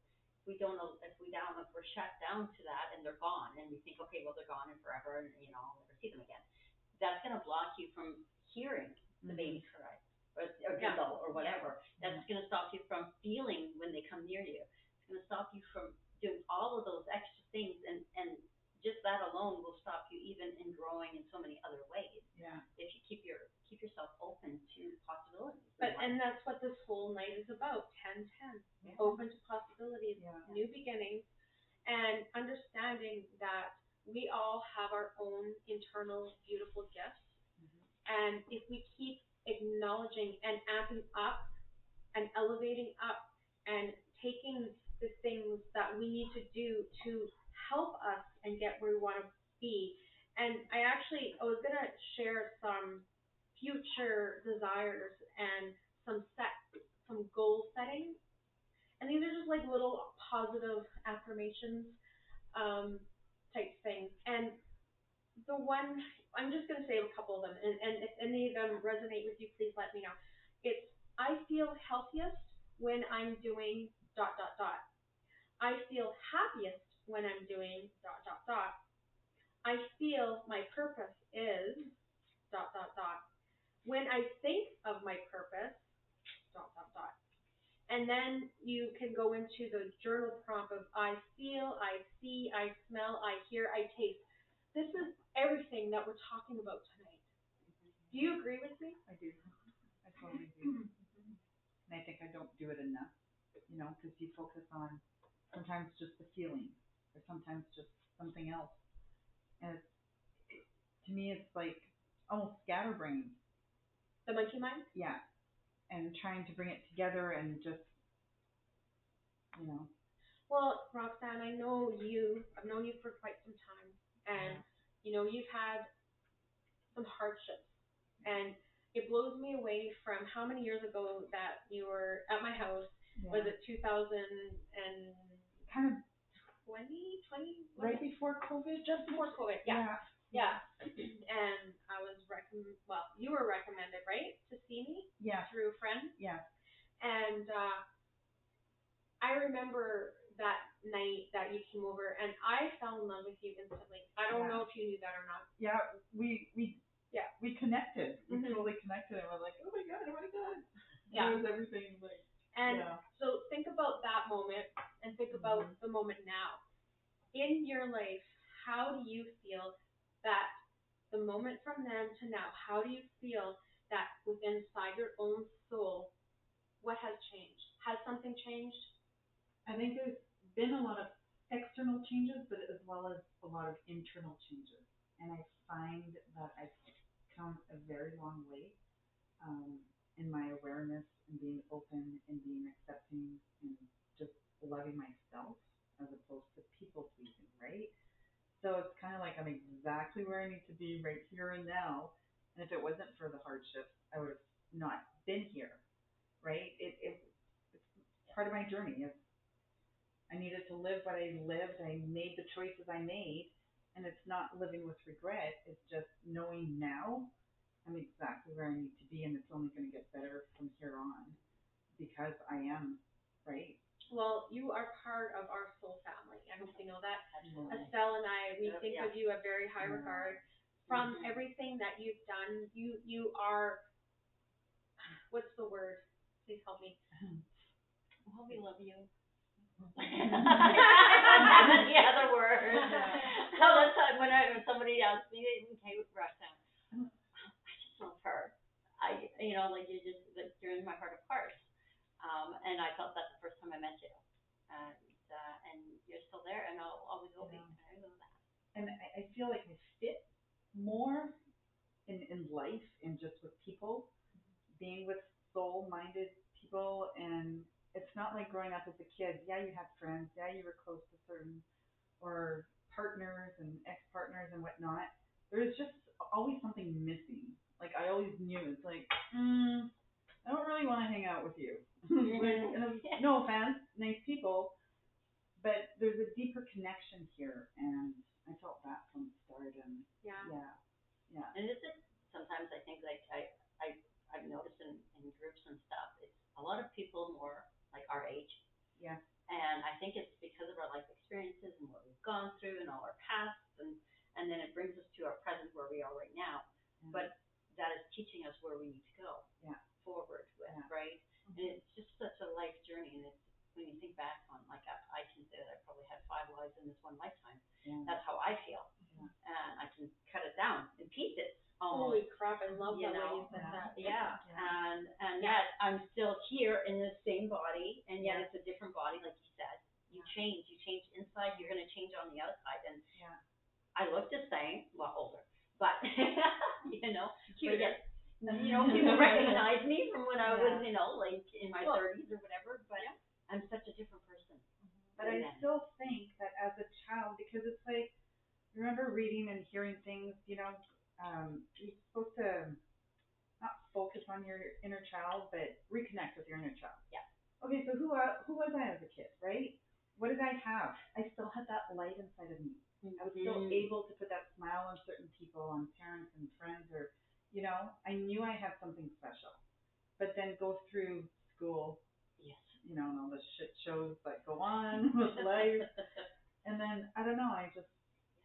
we don't know if we down if we're shut down to that and they're gone and we think, okay, well they're gone and forever and you know, I'll never see them again. That's gonna block you from hearing the baby cry or, or Yeah. giggle or whatever. That's gonna stop you from feeling when they come near you. It's gonna stop you from doing all of those extra things and, and just that alone will stop you even in growing in so many other ways Yeah. if you keep your keep yourself open to possibilities. but and that's what this whole night is about 10 10 Yeah. open to possibilities Yeah. new beginnings and understanding that we all have our own internal beautiful gifts mm-hmm. and if we keep acknowledging and amping up and elevating up and taking the things that we need to do to help us and get where we want to be and i actually i was to share some future desires and some set some goal setting and these are just like little positive affirmations um, type things. And the one, I'm just to say a couple of them, and, and if any of them resonate with you, please let me know. It's, I feel healthiest when I'm doing dot, dot, dot. I feel happiest when I'm doing dot, dot, dot. I feel my purpose is dot, dot, dot. When I think of my purpose, dot, dot, dot. And then you can go into the journal prompt of I feel, I see, I smell, I hear, I taste. This is everything that we're talking about tonight. Do you agree with me? I do. I totally do. And I think I don't do it enough, you know, because you focus on sometimes just the feeling or sometimes just something else. And it's, it, to me, it's like almost scatterbrained. The monkey mind? Yeah. And trying to bring it together and just, you know, Well, Roxanne, I know you. I've known you for quite some time, and you know you've had some hardships, and it blows me away from how many years ago that you were at my house. Was it 2000 and kind of 20, 20, right before COVID? just before COVID? Yeah, yeah. And I was recommend. Well, you were recommended, right, to see me Yeah. through a friend. Yeah. And uh, I remember that night that you came over, and I fell in love with you instantly. I don't Yeah. know if you knew that or not. Yeah. We we Yeah. we connected. We Mhm. totally connected, and we're like, oh my god, oh my god. Yeah. It was everything like. And yeah. so think about that moment, and think about Mhm. the moment now. In your life, how do you feel that the moment from then to now, how do you feel that within inside your own soul, what has changed? Has something changed? I think there's been a lot of external changes, but as well as a lot of internal changes. And I find that I've come a very long way um, in my awareness and being open and being accepting and just loving myself as opposed to people pleasing, right? So it's kind of like I'm exactly where I need to be right here and now. And if it wasn't for the hardships, I would have not been here, right? It, it it's part of my journey. It's I needed to live what I lived. I made the choices I made, and it's not living with regret. It's just knowing now I'm exactly where I need to be, and it's only going to get better from here on because I am right. Well, you are part of our soul family. I hope you know that. Absolutely. Estelle and I, we Yeah, think yeah. of you a very high Yeah. regard. From Mhm. everything that you've done, you you are. What's the word? Please help me. [LAUGHS] Well, we love you. [LAUGHS] [LAUGHS] the other word. So that's why when I, when somebody asks me, okay, Roxanne, Love her. I, you know, like you just, like you're in my heart of hearts. Um, and I felt that the first time I met you. And, uh, and you're still there and I'll always will be. And I know that. and I, I feel like I fit more in in life and just with people, being with soul-minded people, and it's not like growing up as a kid. Yeah, you had friends. Yeah, you were close to certain or partners and ex-partners and whatnot. There's just always something missing. Like I always knew it's like, mm, I don't really want to hang out with you. [LAUGHS] like, was- no offense, nice people, but there's a deeper connection here, and I felt that from the start. And Yeah. yeah, yeah, And it's just, sometimes I think like I, I, I've noticed in, in groups and stuff, it's a lot of people more like our age. yeah, And I think it's because of our life experiences and what we've gone through and all our pasts and, and then it brings us to our present where we are right now. yeah. But that is teaching us where we need to go Yeah. forward with, Yeah. right? And it's just such a life journey and it's, when you think back on, like I, I can say that I probably had five lives in this one lifetime. yeah. That's how I feel. Yeah. And I can cut it down in pieces almost Love you way know, you said yeah. that. yeah, Yeah. and and Yeah. yet I'm still here in the same body, and yet Yeah. it's a different body, like you said. You change, you change inside, you're gonna change on the outside, and Yeah. I look the same, well older, but you know, Cuter. but yet, you know, people recognize me from when I was, Yeah. you know, like in my Well, 30s or whatever, but I'm such a different person. But I than then. still think that as a child, because it's like, remember reading and hearing things, you know, um, you're supposed to not focus on your inner child, but reconnect with your inner child. Yeah. Okay, so who uh, who was I as a kid, right? What did I have? I still had that light inside of me. I was still Mhm. able to put that smile on certain people, on parents and friends, or, you know, I knew I had something special. But then go through school, Yes. you know, and all the shit shows that go on with life. And then I don't know, I just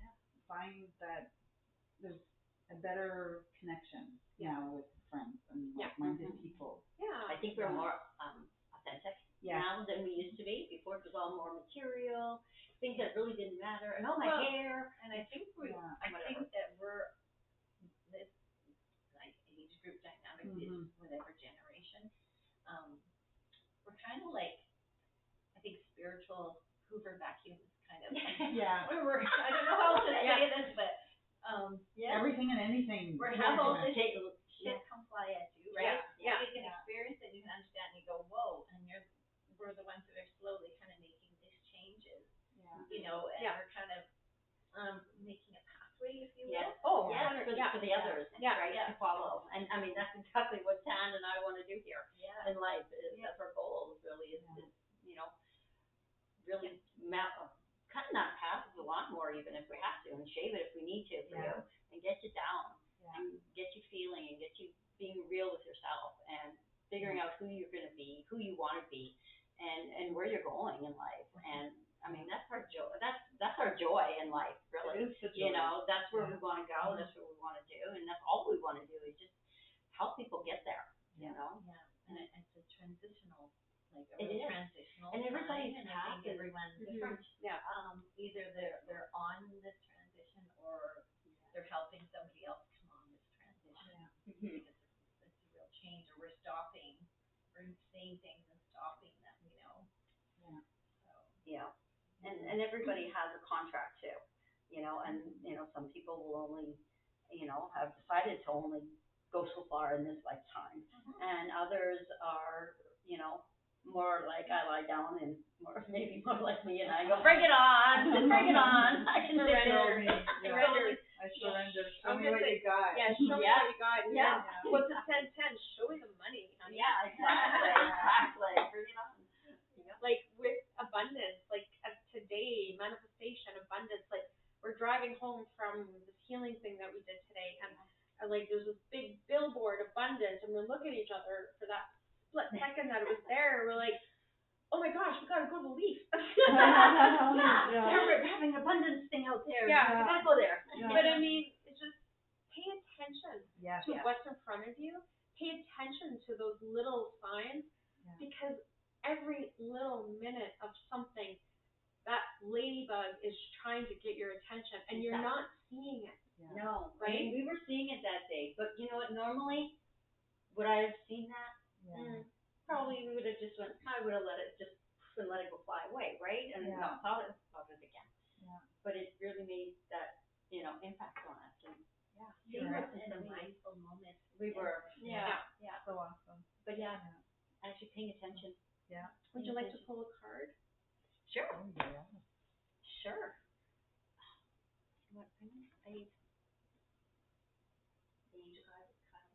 Yeah. find that there's a better connection now with friends and Yeah. like-minded Mhm. people. Yeah. I think we're Yeah. more um, authentic Yeah. now than we used to be. Before it was all more material, things that really didn't matter. And oh, my Well, hair. And I think we, Yeah. I Whatever. think that we're, this, like, age group dynamic is Mhm. whatever generation, um, we're kind of like, I think spiritual Hoover kind of. [LAUGHS] Yeah. [LAUGHS] We're, we're, I don't know how else to say Yeah. this, but, um, Yeah. Everything and anything. we're we're all gonna- this shit come fly at you, right? Yeah, yeah, You can experience it, you can understand, and you go, whoa, and you're, we're the ones that are slowly kind of making this change you know, and Yeah. we're kind of, um, making a pathway, if you will. Yes. Oh, Yes, hundred- for, yeah. for the others, Yeah. right, to follow. And I mean, that's exactly what Tan and I want to do here Yeah. in life. Is, That's our goal. Is really is, is you know really map, cutting that path with a lawnmower even if we have to, and shave it if we need to for Yeah. you, and get you down, Yeah. and get you feeling, and get you being real with yourself, and figuring out who you're going to be, who you want to be, and and where you're going in life. Mm-hmm. And I mean, that's our joy. That's that's our joy in life, really It is the you joy. know, that's where we want to go, mm-hmm. that's what we want to do, and that's all we want to do is just help people get there, you know? Yeah, and it, it's a transitional, like a It real is. transitional And everybody's time, and I path think is everyone's Mhm. different. Yeah. Um, either they're, they're on this transition or they're helping somebody else come on this transition. Mhm. Because it's, it's a real change, or we're stopping, we're seeing things and stopping them, you know? Yeah. So. Yeah, and, and everybody has a contract too, you know, and, you know, some people will only, you know, have decided to only go so far in this lifetime. And others are, you know, more like I lie down and more, [LAUGHS] maybe more like me and I go, bring it on, just bring it on, [LAUGHS] I can do Surrender. [LAUGHS] it. Yeah. Surrender. I surrender. Show I'm me gonna what say- you got. Yeah, show me Yeah. what you got. Yeah. What's a ten ten? Show me the money. Yeah, exactly, exactly, bring it on. like with abundance, like of today, manifestation, abundance, like we're driving home from this healing thing that we did today and uh, like there's this big billboard abundance and we look at each other for that split second that it was there, we're like, Oh my gosh, we gotta go to the leaf. [LAUGHS] [LAUGHS] Yeah, Yeah. they're having abundance thing out there, you Yeah. gotta go there. Yeah. But I mean, it's just pay attention Yes. to Yeah. what's in front of you. Pay attention to those little signs Yeah. because every little minute of something, that ladybug is trying to get your attention and you're Exactly. not seeing it. Yeah. No, I Right? mean, we were seeing it that day, but you know what, normally, would I have seen that? Yeah. Mm. Probably we would have just went, I would have let it just, and let it go fly away, right? And Yeah. not thought it, thought it again. Yeah. But it really made that, you know, impact on us and, yeah. Being seeing Sure. what's in a mindful moment. We were, yeah, Yeah. yeah, So awesome. but yeah, Yeah. actually paying attention. Yeah. Would you like to pull a card? Sure, Oh, yeah. sure. [SIGHS] What, I, the angel guide was kind of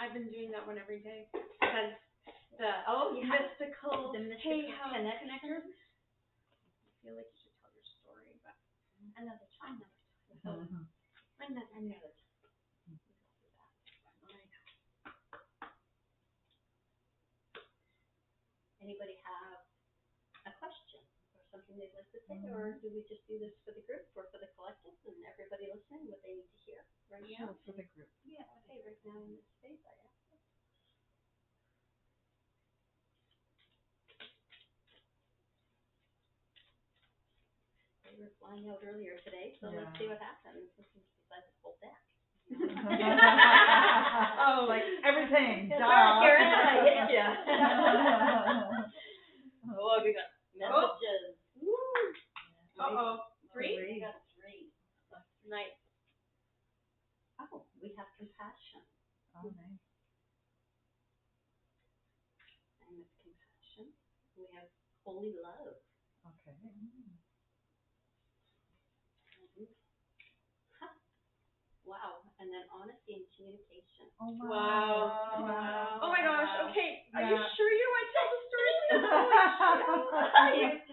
I've been doing that one every day because the Oh, yeah. mystical The hey mystical how connect- I feel like you should tell your story, but another time, another time. Mhm. Another, another time. Anybody have a question or something they'd like to say, or mm-hmm. do we just do this for the group or for the collective and everybody listening, what they need to hear right now? Sure, for the group. Yeah, okay, right now in this space, I ask. them. They were flying out earlier today, so let's see what happens. This is besides the whole deck. [LAUGHS] oh, like everything. That's duh. right, you're I hit ya. [LAUGHS] [LAUGHS] oh, we got Messages. Uh oh, three. We got three. Nice. Oh, we have compassion. Oh, nice. And with compassion, we have holy love. Okay. Huh. Wow, and then honesty and communication. Oh, Wow. Wow. Oh my gosh. Okay. Are you sure you want to tell the story? [LAUGHS] [LAUGHS]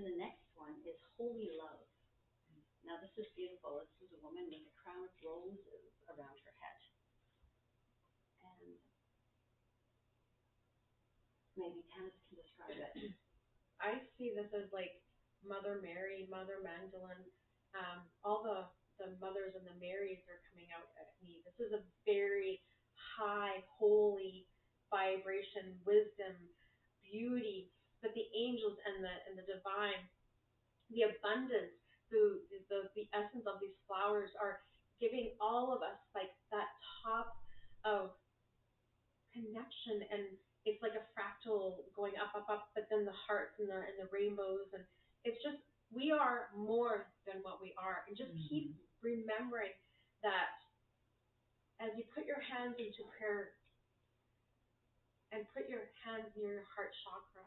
Then the next one is holy love. Now this is beautiful. This is a woman with a crown of roses around her head. And maybe Tannis can describe it. [CLEARS THROAT] I see this as like Mother Mary, Mother Magdalene, um, all the, the mothers and the Marys are coming out at me. This is a very high, holy vibration, wisdom, beauty, but the angels and the and the divine, the abundance, the the the essence of these flowers are giving all of us like that top of connection. And it's like a fractal going up, up, up, but then the hearts and the and the rainbows. And it's just we are more than what we are. And just mm-hmm. keep remembering that as you put your hands into prayer and put your hands near your heart chakra,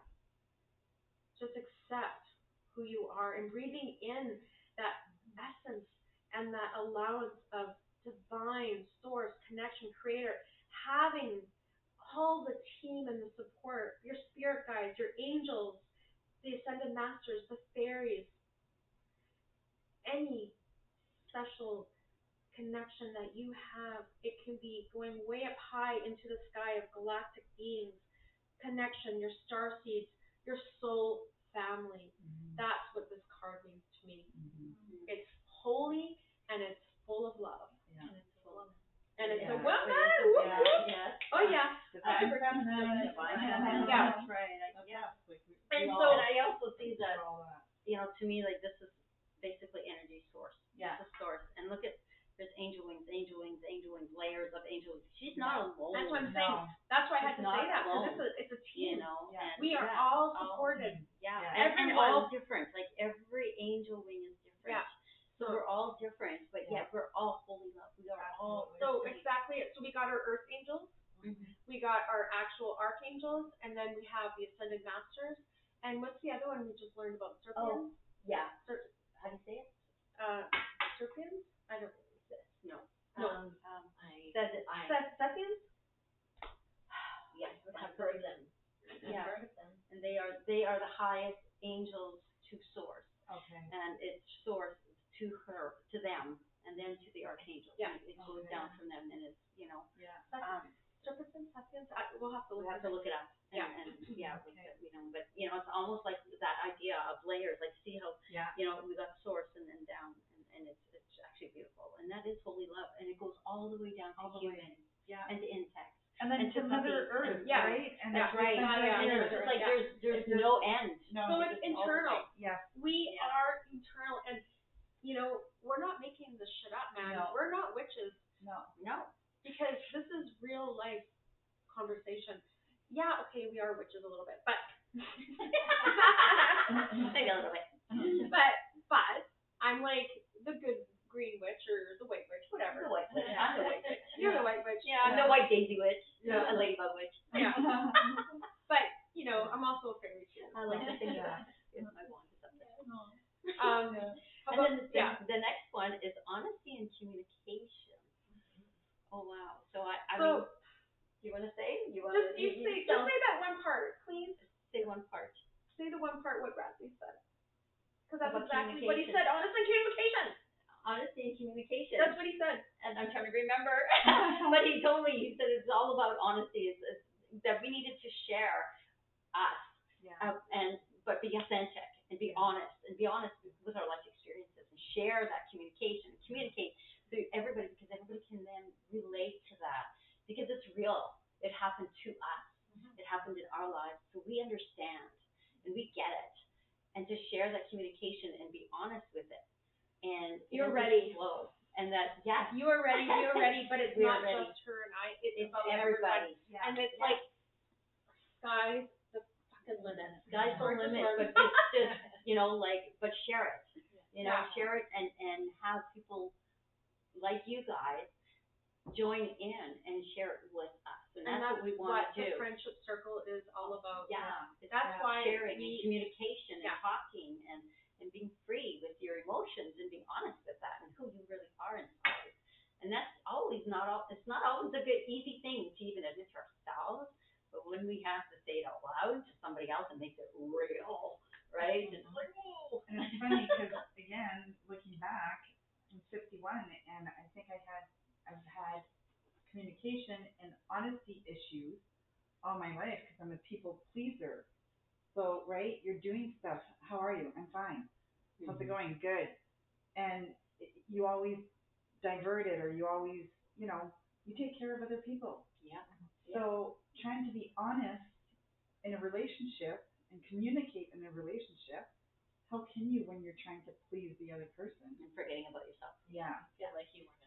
just accept who you are and breathing in that essence and that allowance of divine source, connection, creator, having all the team and the support, your spirit guides, your angels, the ascended masters, the fairies, any special connection that you have, it can be going way up high into the sky of galactic beings, connection, your star seeds, your soul family. That's what this card means to me. Mhm. It's holy and it's full of love. Yeah. And it's a woman. And it's Yeah. a woman. Yeah, Whoop, whoop. Oh yeah. Divine feminine, Divine divine feminine. Yeah. That's right. I- That's Yeah. us, like, we- And we so, all- and I also see that, all that. you know, to me, like this is basically energy source. Yeah. It's a source. And look at, there's angel wings, angel wings, angel wings, layers of angel wings. She's not alone. That's what I'm saying. No. That's why I had to say that because it's a it's a You know, Yeah. We are yeah, all supported. Yeah, Yeah. and, and all different. Like every angel wing is different. Yeah. So we're all different, but Yeah. yet we're all holy love. We are all. So exactly. So we got our earth angels, Mhm. we got our actual archangels, and then we have the ascended masters. And what's the other one we just learned about? Serpians. Yeah. Ser- How do you say it? uh, serpians. I don't. No. No. Um, Um, I, says it. I, Seth, Sethians. Yes. I've heard them. I've Yeah. heard them. And they are they are the highest angels to source, Okay. and it's source to her, to them, and then to the archangels. Yeah. It goes Okay. down from them, and it's you know. Yeah. Um, Serpents, Sethians. I, we'll have to look We'll have to look it up. And, Yeah. And, [CLEARS THROAT] yeah, we, Okay. you know, but, you know, it's almost like that idea of layers, like see how, Yeah. you know, we got source and then down, and, and it's, it's actually beautiful. And that is holy love, and it goes all the way down All to the way. human Yeah. and to insects. And then and to to Mother puppies, Earth, and- yeah. right? And Yeah. it's Right, Mother yeah, and it's just like, yeah. there's, there's It's no end. No. So it's It's internal. Yeah. We Yeah. are internal, and you know we're not making this shit up, man. No. We're not witches No. No. because this is real life conversation. Yeah, okay, we are witches a little bit, but [LAUGHS] Maybe a little bit. [LAUGHS] but but I'm like the good green witch or the white witch, whatever. The white witch. I'm the white witch. You're the white witch. Yeah, I'm the white daisy witch, Yeah. a ladybug witch. Yeah. [LAUGHS] But you know, I'm also a fairy too. I like to think that. It's my wand or something. Um, how And about then the, yeah? the next one is honesty and communication. Oh wow! So I, I So- mean, you want to say? You want to? Just you say just say that one part, please. say one part. Say the one part what Bradley said. Because that's About exactly what he said. Honest and communication. Honesty and communication. That's what he said. and I'm trying to remember. [LAUGHS] [LAUGHS] but he told me he said it's all about honesty. It's, it's that we needed to share us Yeah. uh, and but be authentic and be honest and be honest with our life experiences and share that communication and communicate to everybody because everybody can then relate to that because it's real. It happened to us. It happened in our lives, so we understand and we get it. And to share that communication and be honest with it, and You're ready. flow. And that yes, You are ready. You are ready. But it's [LAUGHS] We not ready. just her and I. It's, it's about everybody. everybody. And it's like sky's the fucking limit. Sky's [LAUGHS] the limit, but it's just you know like but share it You know, Yeah. share it and and have people like you guys join in and share it with us, and that's, what we want to do. the friendship circle is all about. Yeah, it's That's about why sharing we- and communication and Yeah. talking and and being free with your emotions and being honest with that and who you really are inside. And that's always not all. It's not always a good easy thing to even admit to ourselves, but when we have to say it out loud to somebody else, it makes it real, right? Mm-hmm. It's like, oh. And it's funny because again, looking back, I'm 51, and I think I had I've had communication and honesty issues all my life because I'm a people pleaser. So right, you're doing stuff. How are you? I'm fine. How's it mm-hmm. going? Good. And you always divert it, or you always, you know, you take care of other people. Yeah. So trying to be honest in a relationship and communicate in a relationship, how can you when you're trying to please the other person? And forgetting about yourself. Yeah. feel like you weren't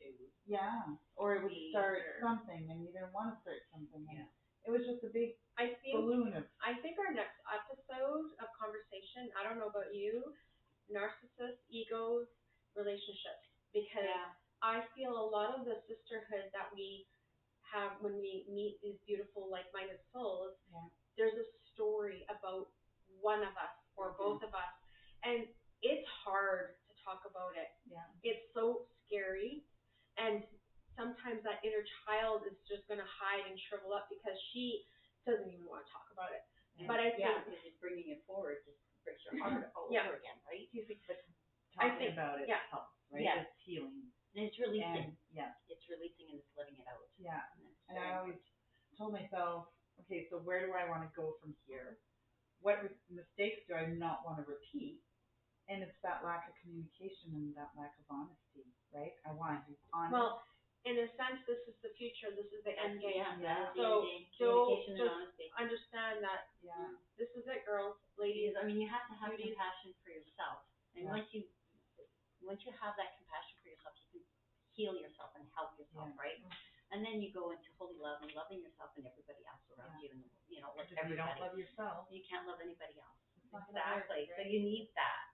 to. Yeah. Or it would Please, start or- something and you didn't want to start something. And Yeah. It was just a big I think balloon of I think our next episode of conversation, I don't know about you, narcissists, egos, relationships, because I feel a lot of the sisterhood that we have when we meet these beautiful like-minded souls, Yeah. there's a story about one of us or mm-hmm. both of us, and it's hard to talk about it. yeah. It's so scary, and sometimes that inner child is just gonna hide and shrivel up because she doesn't even want to talk about it. But I yeah, think- because it's bringing it forward just breaks your heart all Yeah. over again, right? I Talking think- talking about it yeah. helps, right? Yeah. It's healing. And it's releasing. And yeah, It's releasing and it's letting it out. yeah. And And I always told myself, okay, so where do I want to go from here? What re- mistakes do I not want to repeat? And it's that lack of communication and that lack of honesty, right? I want to be honest. Well, in a sense, this is the future. This is the end game. Yeah, that's the So, end don't and just- honesty. Understand that yeah, this is it, girls, Ladies, ladies. I mean, you have to have Beauty. compassion for yourself. And Yeah. once you, once you have that compassion for yourself, you can heal yourself and help yourself, Yeah. right? And then you go into holy love and loving yourself and everybody else around Yeah. you and, you know, if like you don't love yourself, You can't love anybody else. it's not work, Exactly. So you need that.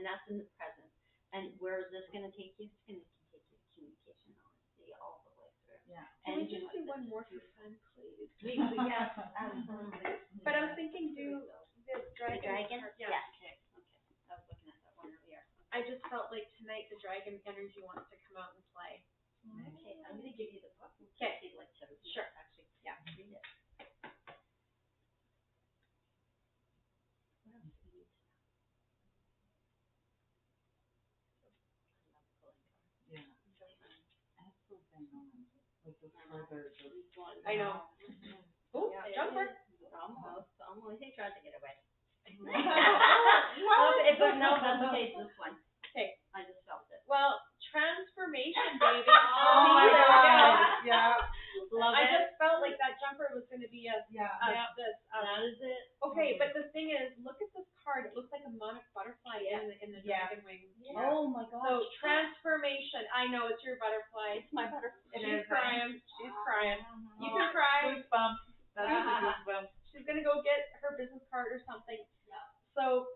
Yeah. And that's in the present. And where is this gonna take you? It's gonna take you to communication, honesty, all the way through. Yeah. Can we And you just know, do one more is for fun, please? We, we, yes, [LAUGHS] absolutely. But I was thinking, do the The dragon. dragon? card- Yeah. Okay, okay. I was looking at that one earlier. I just felt like tonight the dragon energy wants to come out and play. Okay, I'm gonna give you the book. in Okay. case you'd like to Sure. Actually, yeah, read it. What else do we need to know? Yeah. That's so bang on. Like those further, those I know. Oh, Yeah, it jumper. is. Almost, almost. He tried to get away. [LAUGHS] What? Okay, but no, that's okay. This one. Okay. I just felt it. Well, transformation, [LAUGHS] baby. Oh my See, there we go. God. Yeah. Love I it. just felt like that jumper was going to be a, Yeah. a this. Um, That is it. okay, but the thing is, look at this card. It looks like a monarch butterfly in the in the Yeah. dragon wing. Oh my gosh. So transformation. I know it's your butterfly. it's my butterfly. [LAUGHS] It She's is, crying. She's crying. You Oh, can cry. Goosebumps. That's a goosebump. She's gonna go get her business card or something. Yeah. So,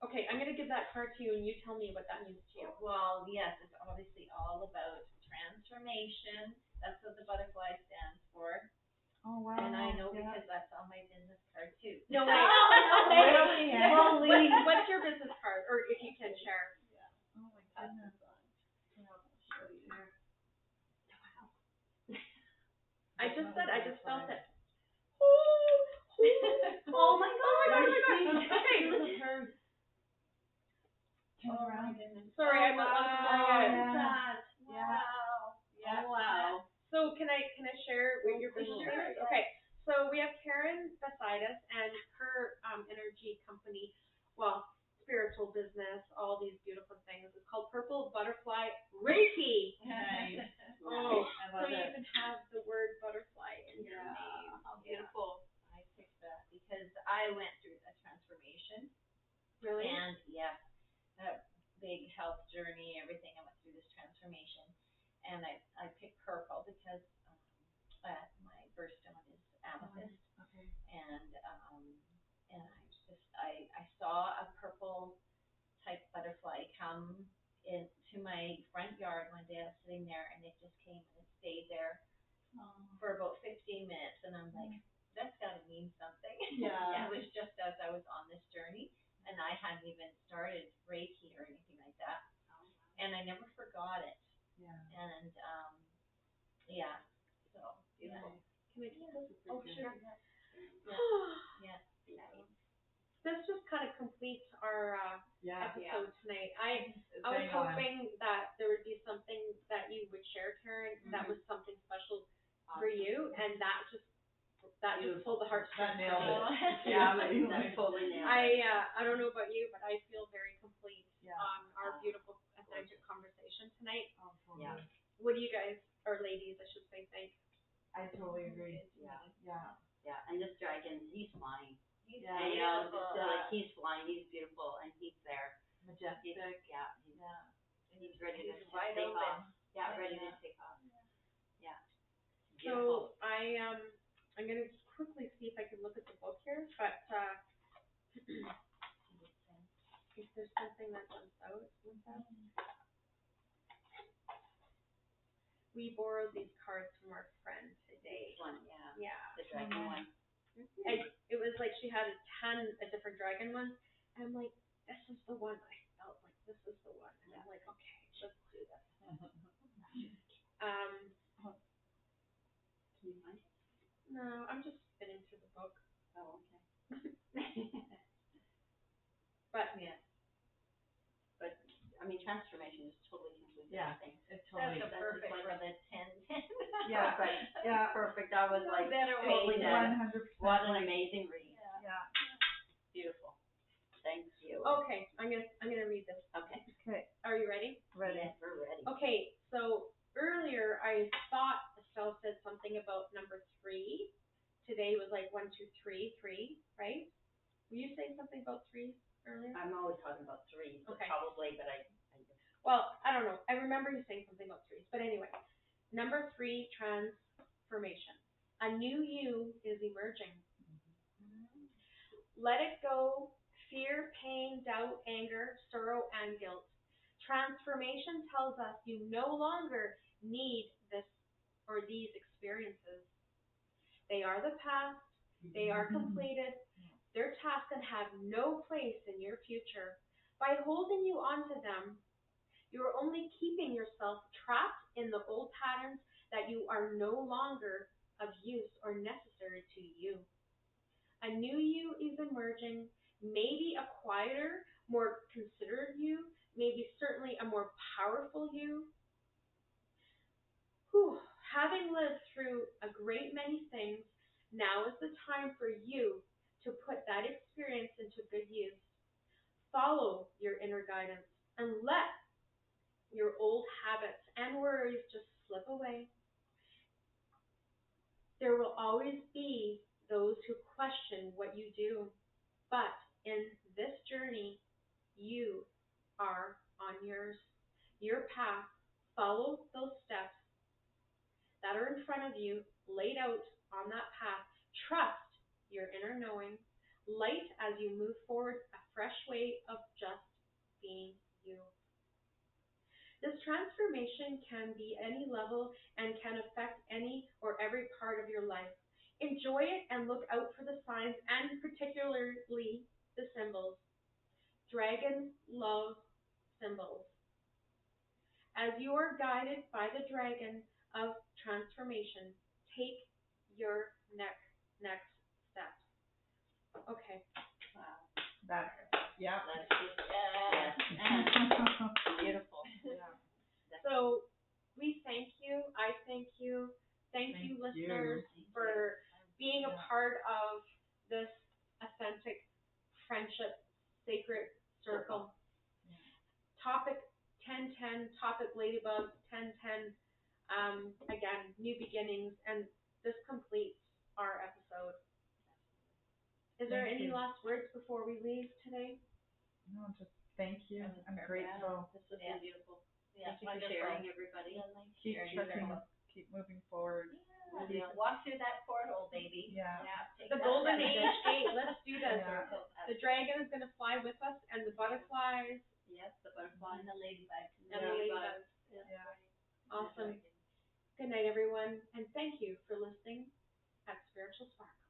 okay, I'm gonna give that card to you, and you tell me what that means to you. Well, yes, it's obviously all about transformation. That's what the butterfly stands for. Oh wow. And I know yeah. because that's on my business card too. No [LAUGHS] way. Really? [LAUGHS] Holy. What's your business card, or if you can share? Yeah. Oh my goodness. this I'll show you. I just said, I just felt it. [LAUGHS] Oh my god. Oh my god, oh my god. Okay. Turn Oh around. Sorry, I'm not. wow. I'm sorry, yeah. guys. Yeah. Wow. Yeah. Oh, wow. So can I can I share what your business Sure? Okay. So we have Karen beside us and her um, energy company, well, spiritual business, all these beautiful things. It's called Purple Butterfly Reiki. Nice. [LAUGHS] Oh, I so love you it. even have the word butterfly in your Yeah, name. how beautiful. I picked that because I went through a transformation Really? and yeah, a big health journey, everything. I went through this transformation, and I I picked purple because uh, my birthstone is amethyst, Okay. and um, and I just I I saw a purple um, into my front yard one day. I was sitting there and it just came and it stayed there for about 15 minutes, and I'm like, that's got to mean something. Yeah. [LAUGHS] it was just as I was on this journey, and I hadn't even started Reiki or anything like that, and I never forgot it. Yeah. And um, yeah, so beautiful. Can I do this? Oh, sure. Yeah. This just kind of completes our uh, Yeah. episode tonight. I I was hoping that there would be something that you would share, Karen, that was something special for you, and that just that just pulled the That heartstrings. nailed for it. [LAUGHS] Yeah, you like totally nailed it. I uh, I don't know about you, but I feel very complete Yeah. on our beautiful authentic conversation tonight. Yeah. What do you guys or ladies, I should say, think? I totally agree. Yeah, Yeah. yeah, and this dragon, he's flying. Yeah. And, you know, beautiful. just feel like he's flying, he's beautiful, and he's there. He's, Majestic. yeah, he's, Yeah. he's ready to He's take wide open. off. Yeah, ready to Yeah. take off. Yeah. Beautiful. So I um I'm gonna just quickly see if I can look at the book here, but uh [CLEARS THROAT] if there's something that jumps out with that. We borrowed these cards from our friend today. This one, yeah, Yeah. the dragon one. I, it was like she had a ton of different dragon ones, and I'm like, this is the one I felt like this is the one, and I'm like, okay, let's do this. [LAUGHS] Um, Can you find it? no, I'm just spinning through the book, Oh, okay. [LAUGHS] but Yeah. But, I mean, transformation is totally completely Yeah. It's That's totally. a perfect for the [LAUGHS] ten ten. [LAUGHS] Yeah. [LAUGHS] Perfect. Yeah. Perfect. I was like, better way. totally One done. hundred percent. What an amazing read. Yeah. Beautiful. Thank you. okay, I'm gonna I'm gonna read this. Okay. Okay. Are you ready? Ready. Yes, we're ready. Okay, so earlier I thought Estelle said something about number three. Today was like one, two, three, three, right? Were you saying something about three earlier? I'm always talking about threes, but Okay. probably, but I Well, I don't know. I remember you saying something about threes, but anyway. Number three, transformation. A new you is emerging. Let it go. Fear, pain, doubt, anger, sorrow, and guilt. Transformation tells us you no longer need this or these experiences. They are the past. They are mm-hmm. completed. Their tasks and have no place in your future. By holding you onto them, you are only keeping yourself trapped in the old patterns that you are no longer of use or necessary to you. A new you is emerging, maybe a quieter, more considerate you, maybe certainly a more powerful you. Whew. Having lived through a great many things, now is the time for you to put that experience into good use. Follow your inner guidance and let your old habits and worries just slip away. There will always be those who question what you do, but in this journey, you are on yours. Your path, follow those steps that are in front of you, laid out on that path. Trust your inner knowing, light as you move forward a fresh way of just being you. This transformation can be any level and can affect any or every part of your life. Enjoy it and look out for the signs and particularly the symbols. Dragon love symbols. As you are guided by the dragon of transformation, take your next next steps. Okay. Wow. That's, yeah. That's just, yes. [LAUGHS] Beautiful. Yeah. [LAUGHS] So we thank you. I thank you. Thank, Thank you, you. listeners, for being a part of this authentic friendship sacred circle. Topic 1010, topic ladybug 1010. Um, again, new beginnings, and this completes our episode. Is there Thank any you. last words before we leave today? No, just thank you. That was I'm perfect. grateful. This has Yeah. beautiful. Yeah, Thank you for sharing, everybody. Keep Sharing trucking, your- keep moving forward. Yeah, walk through that portal, baby. Yeah. take The that golden step. age gate. [LAUGHS] Let's do this. Yeah. The dragon is going to fly with us, and the butterflies Yes, the butterfly and the ladybug. And the ladybugs. Yeah. Yeah. Awesome. Good night, everyone, and thank you for listening at Spiritual Sparkle.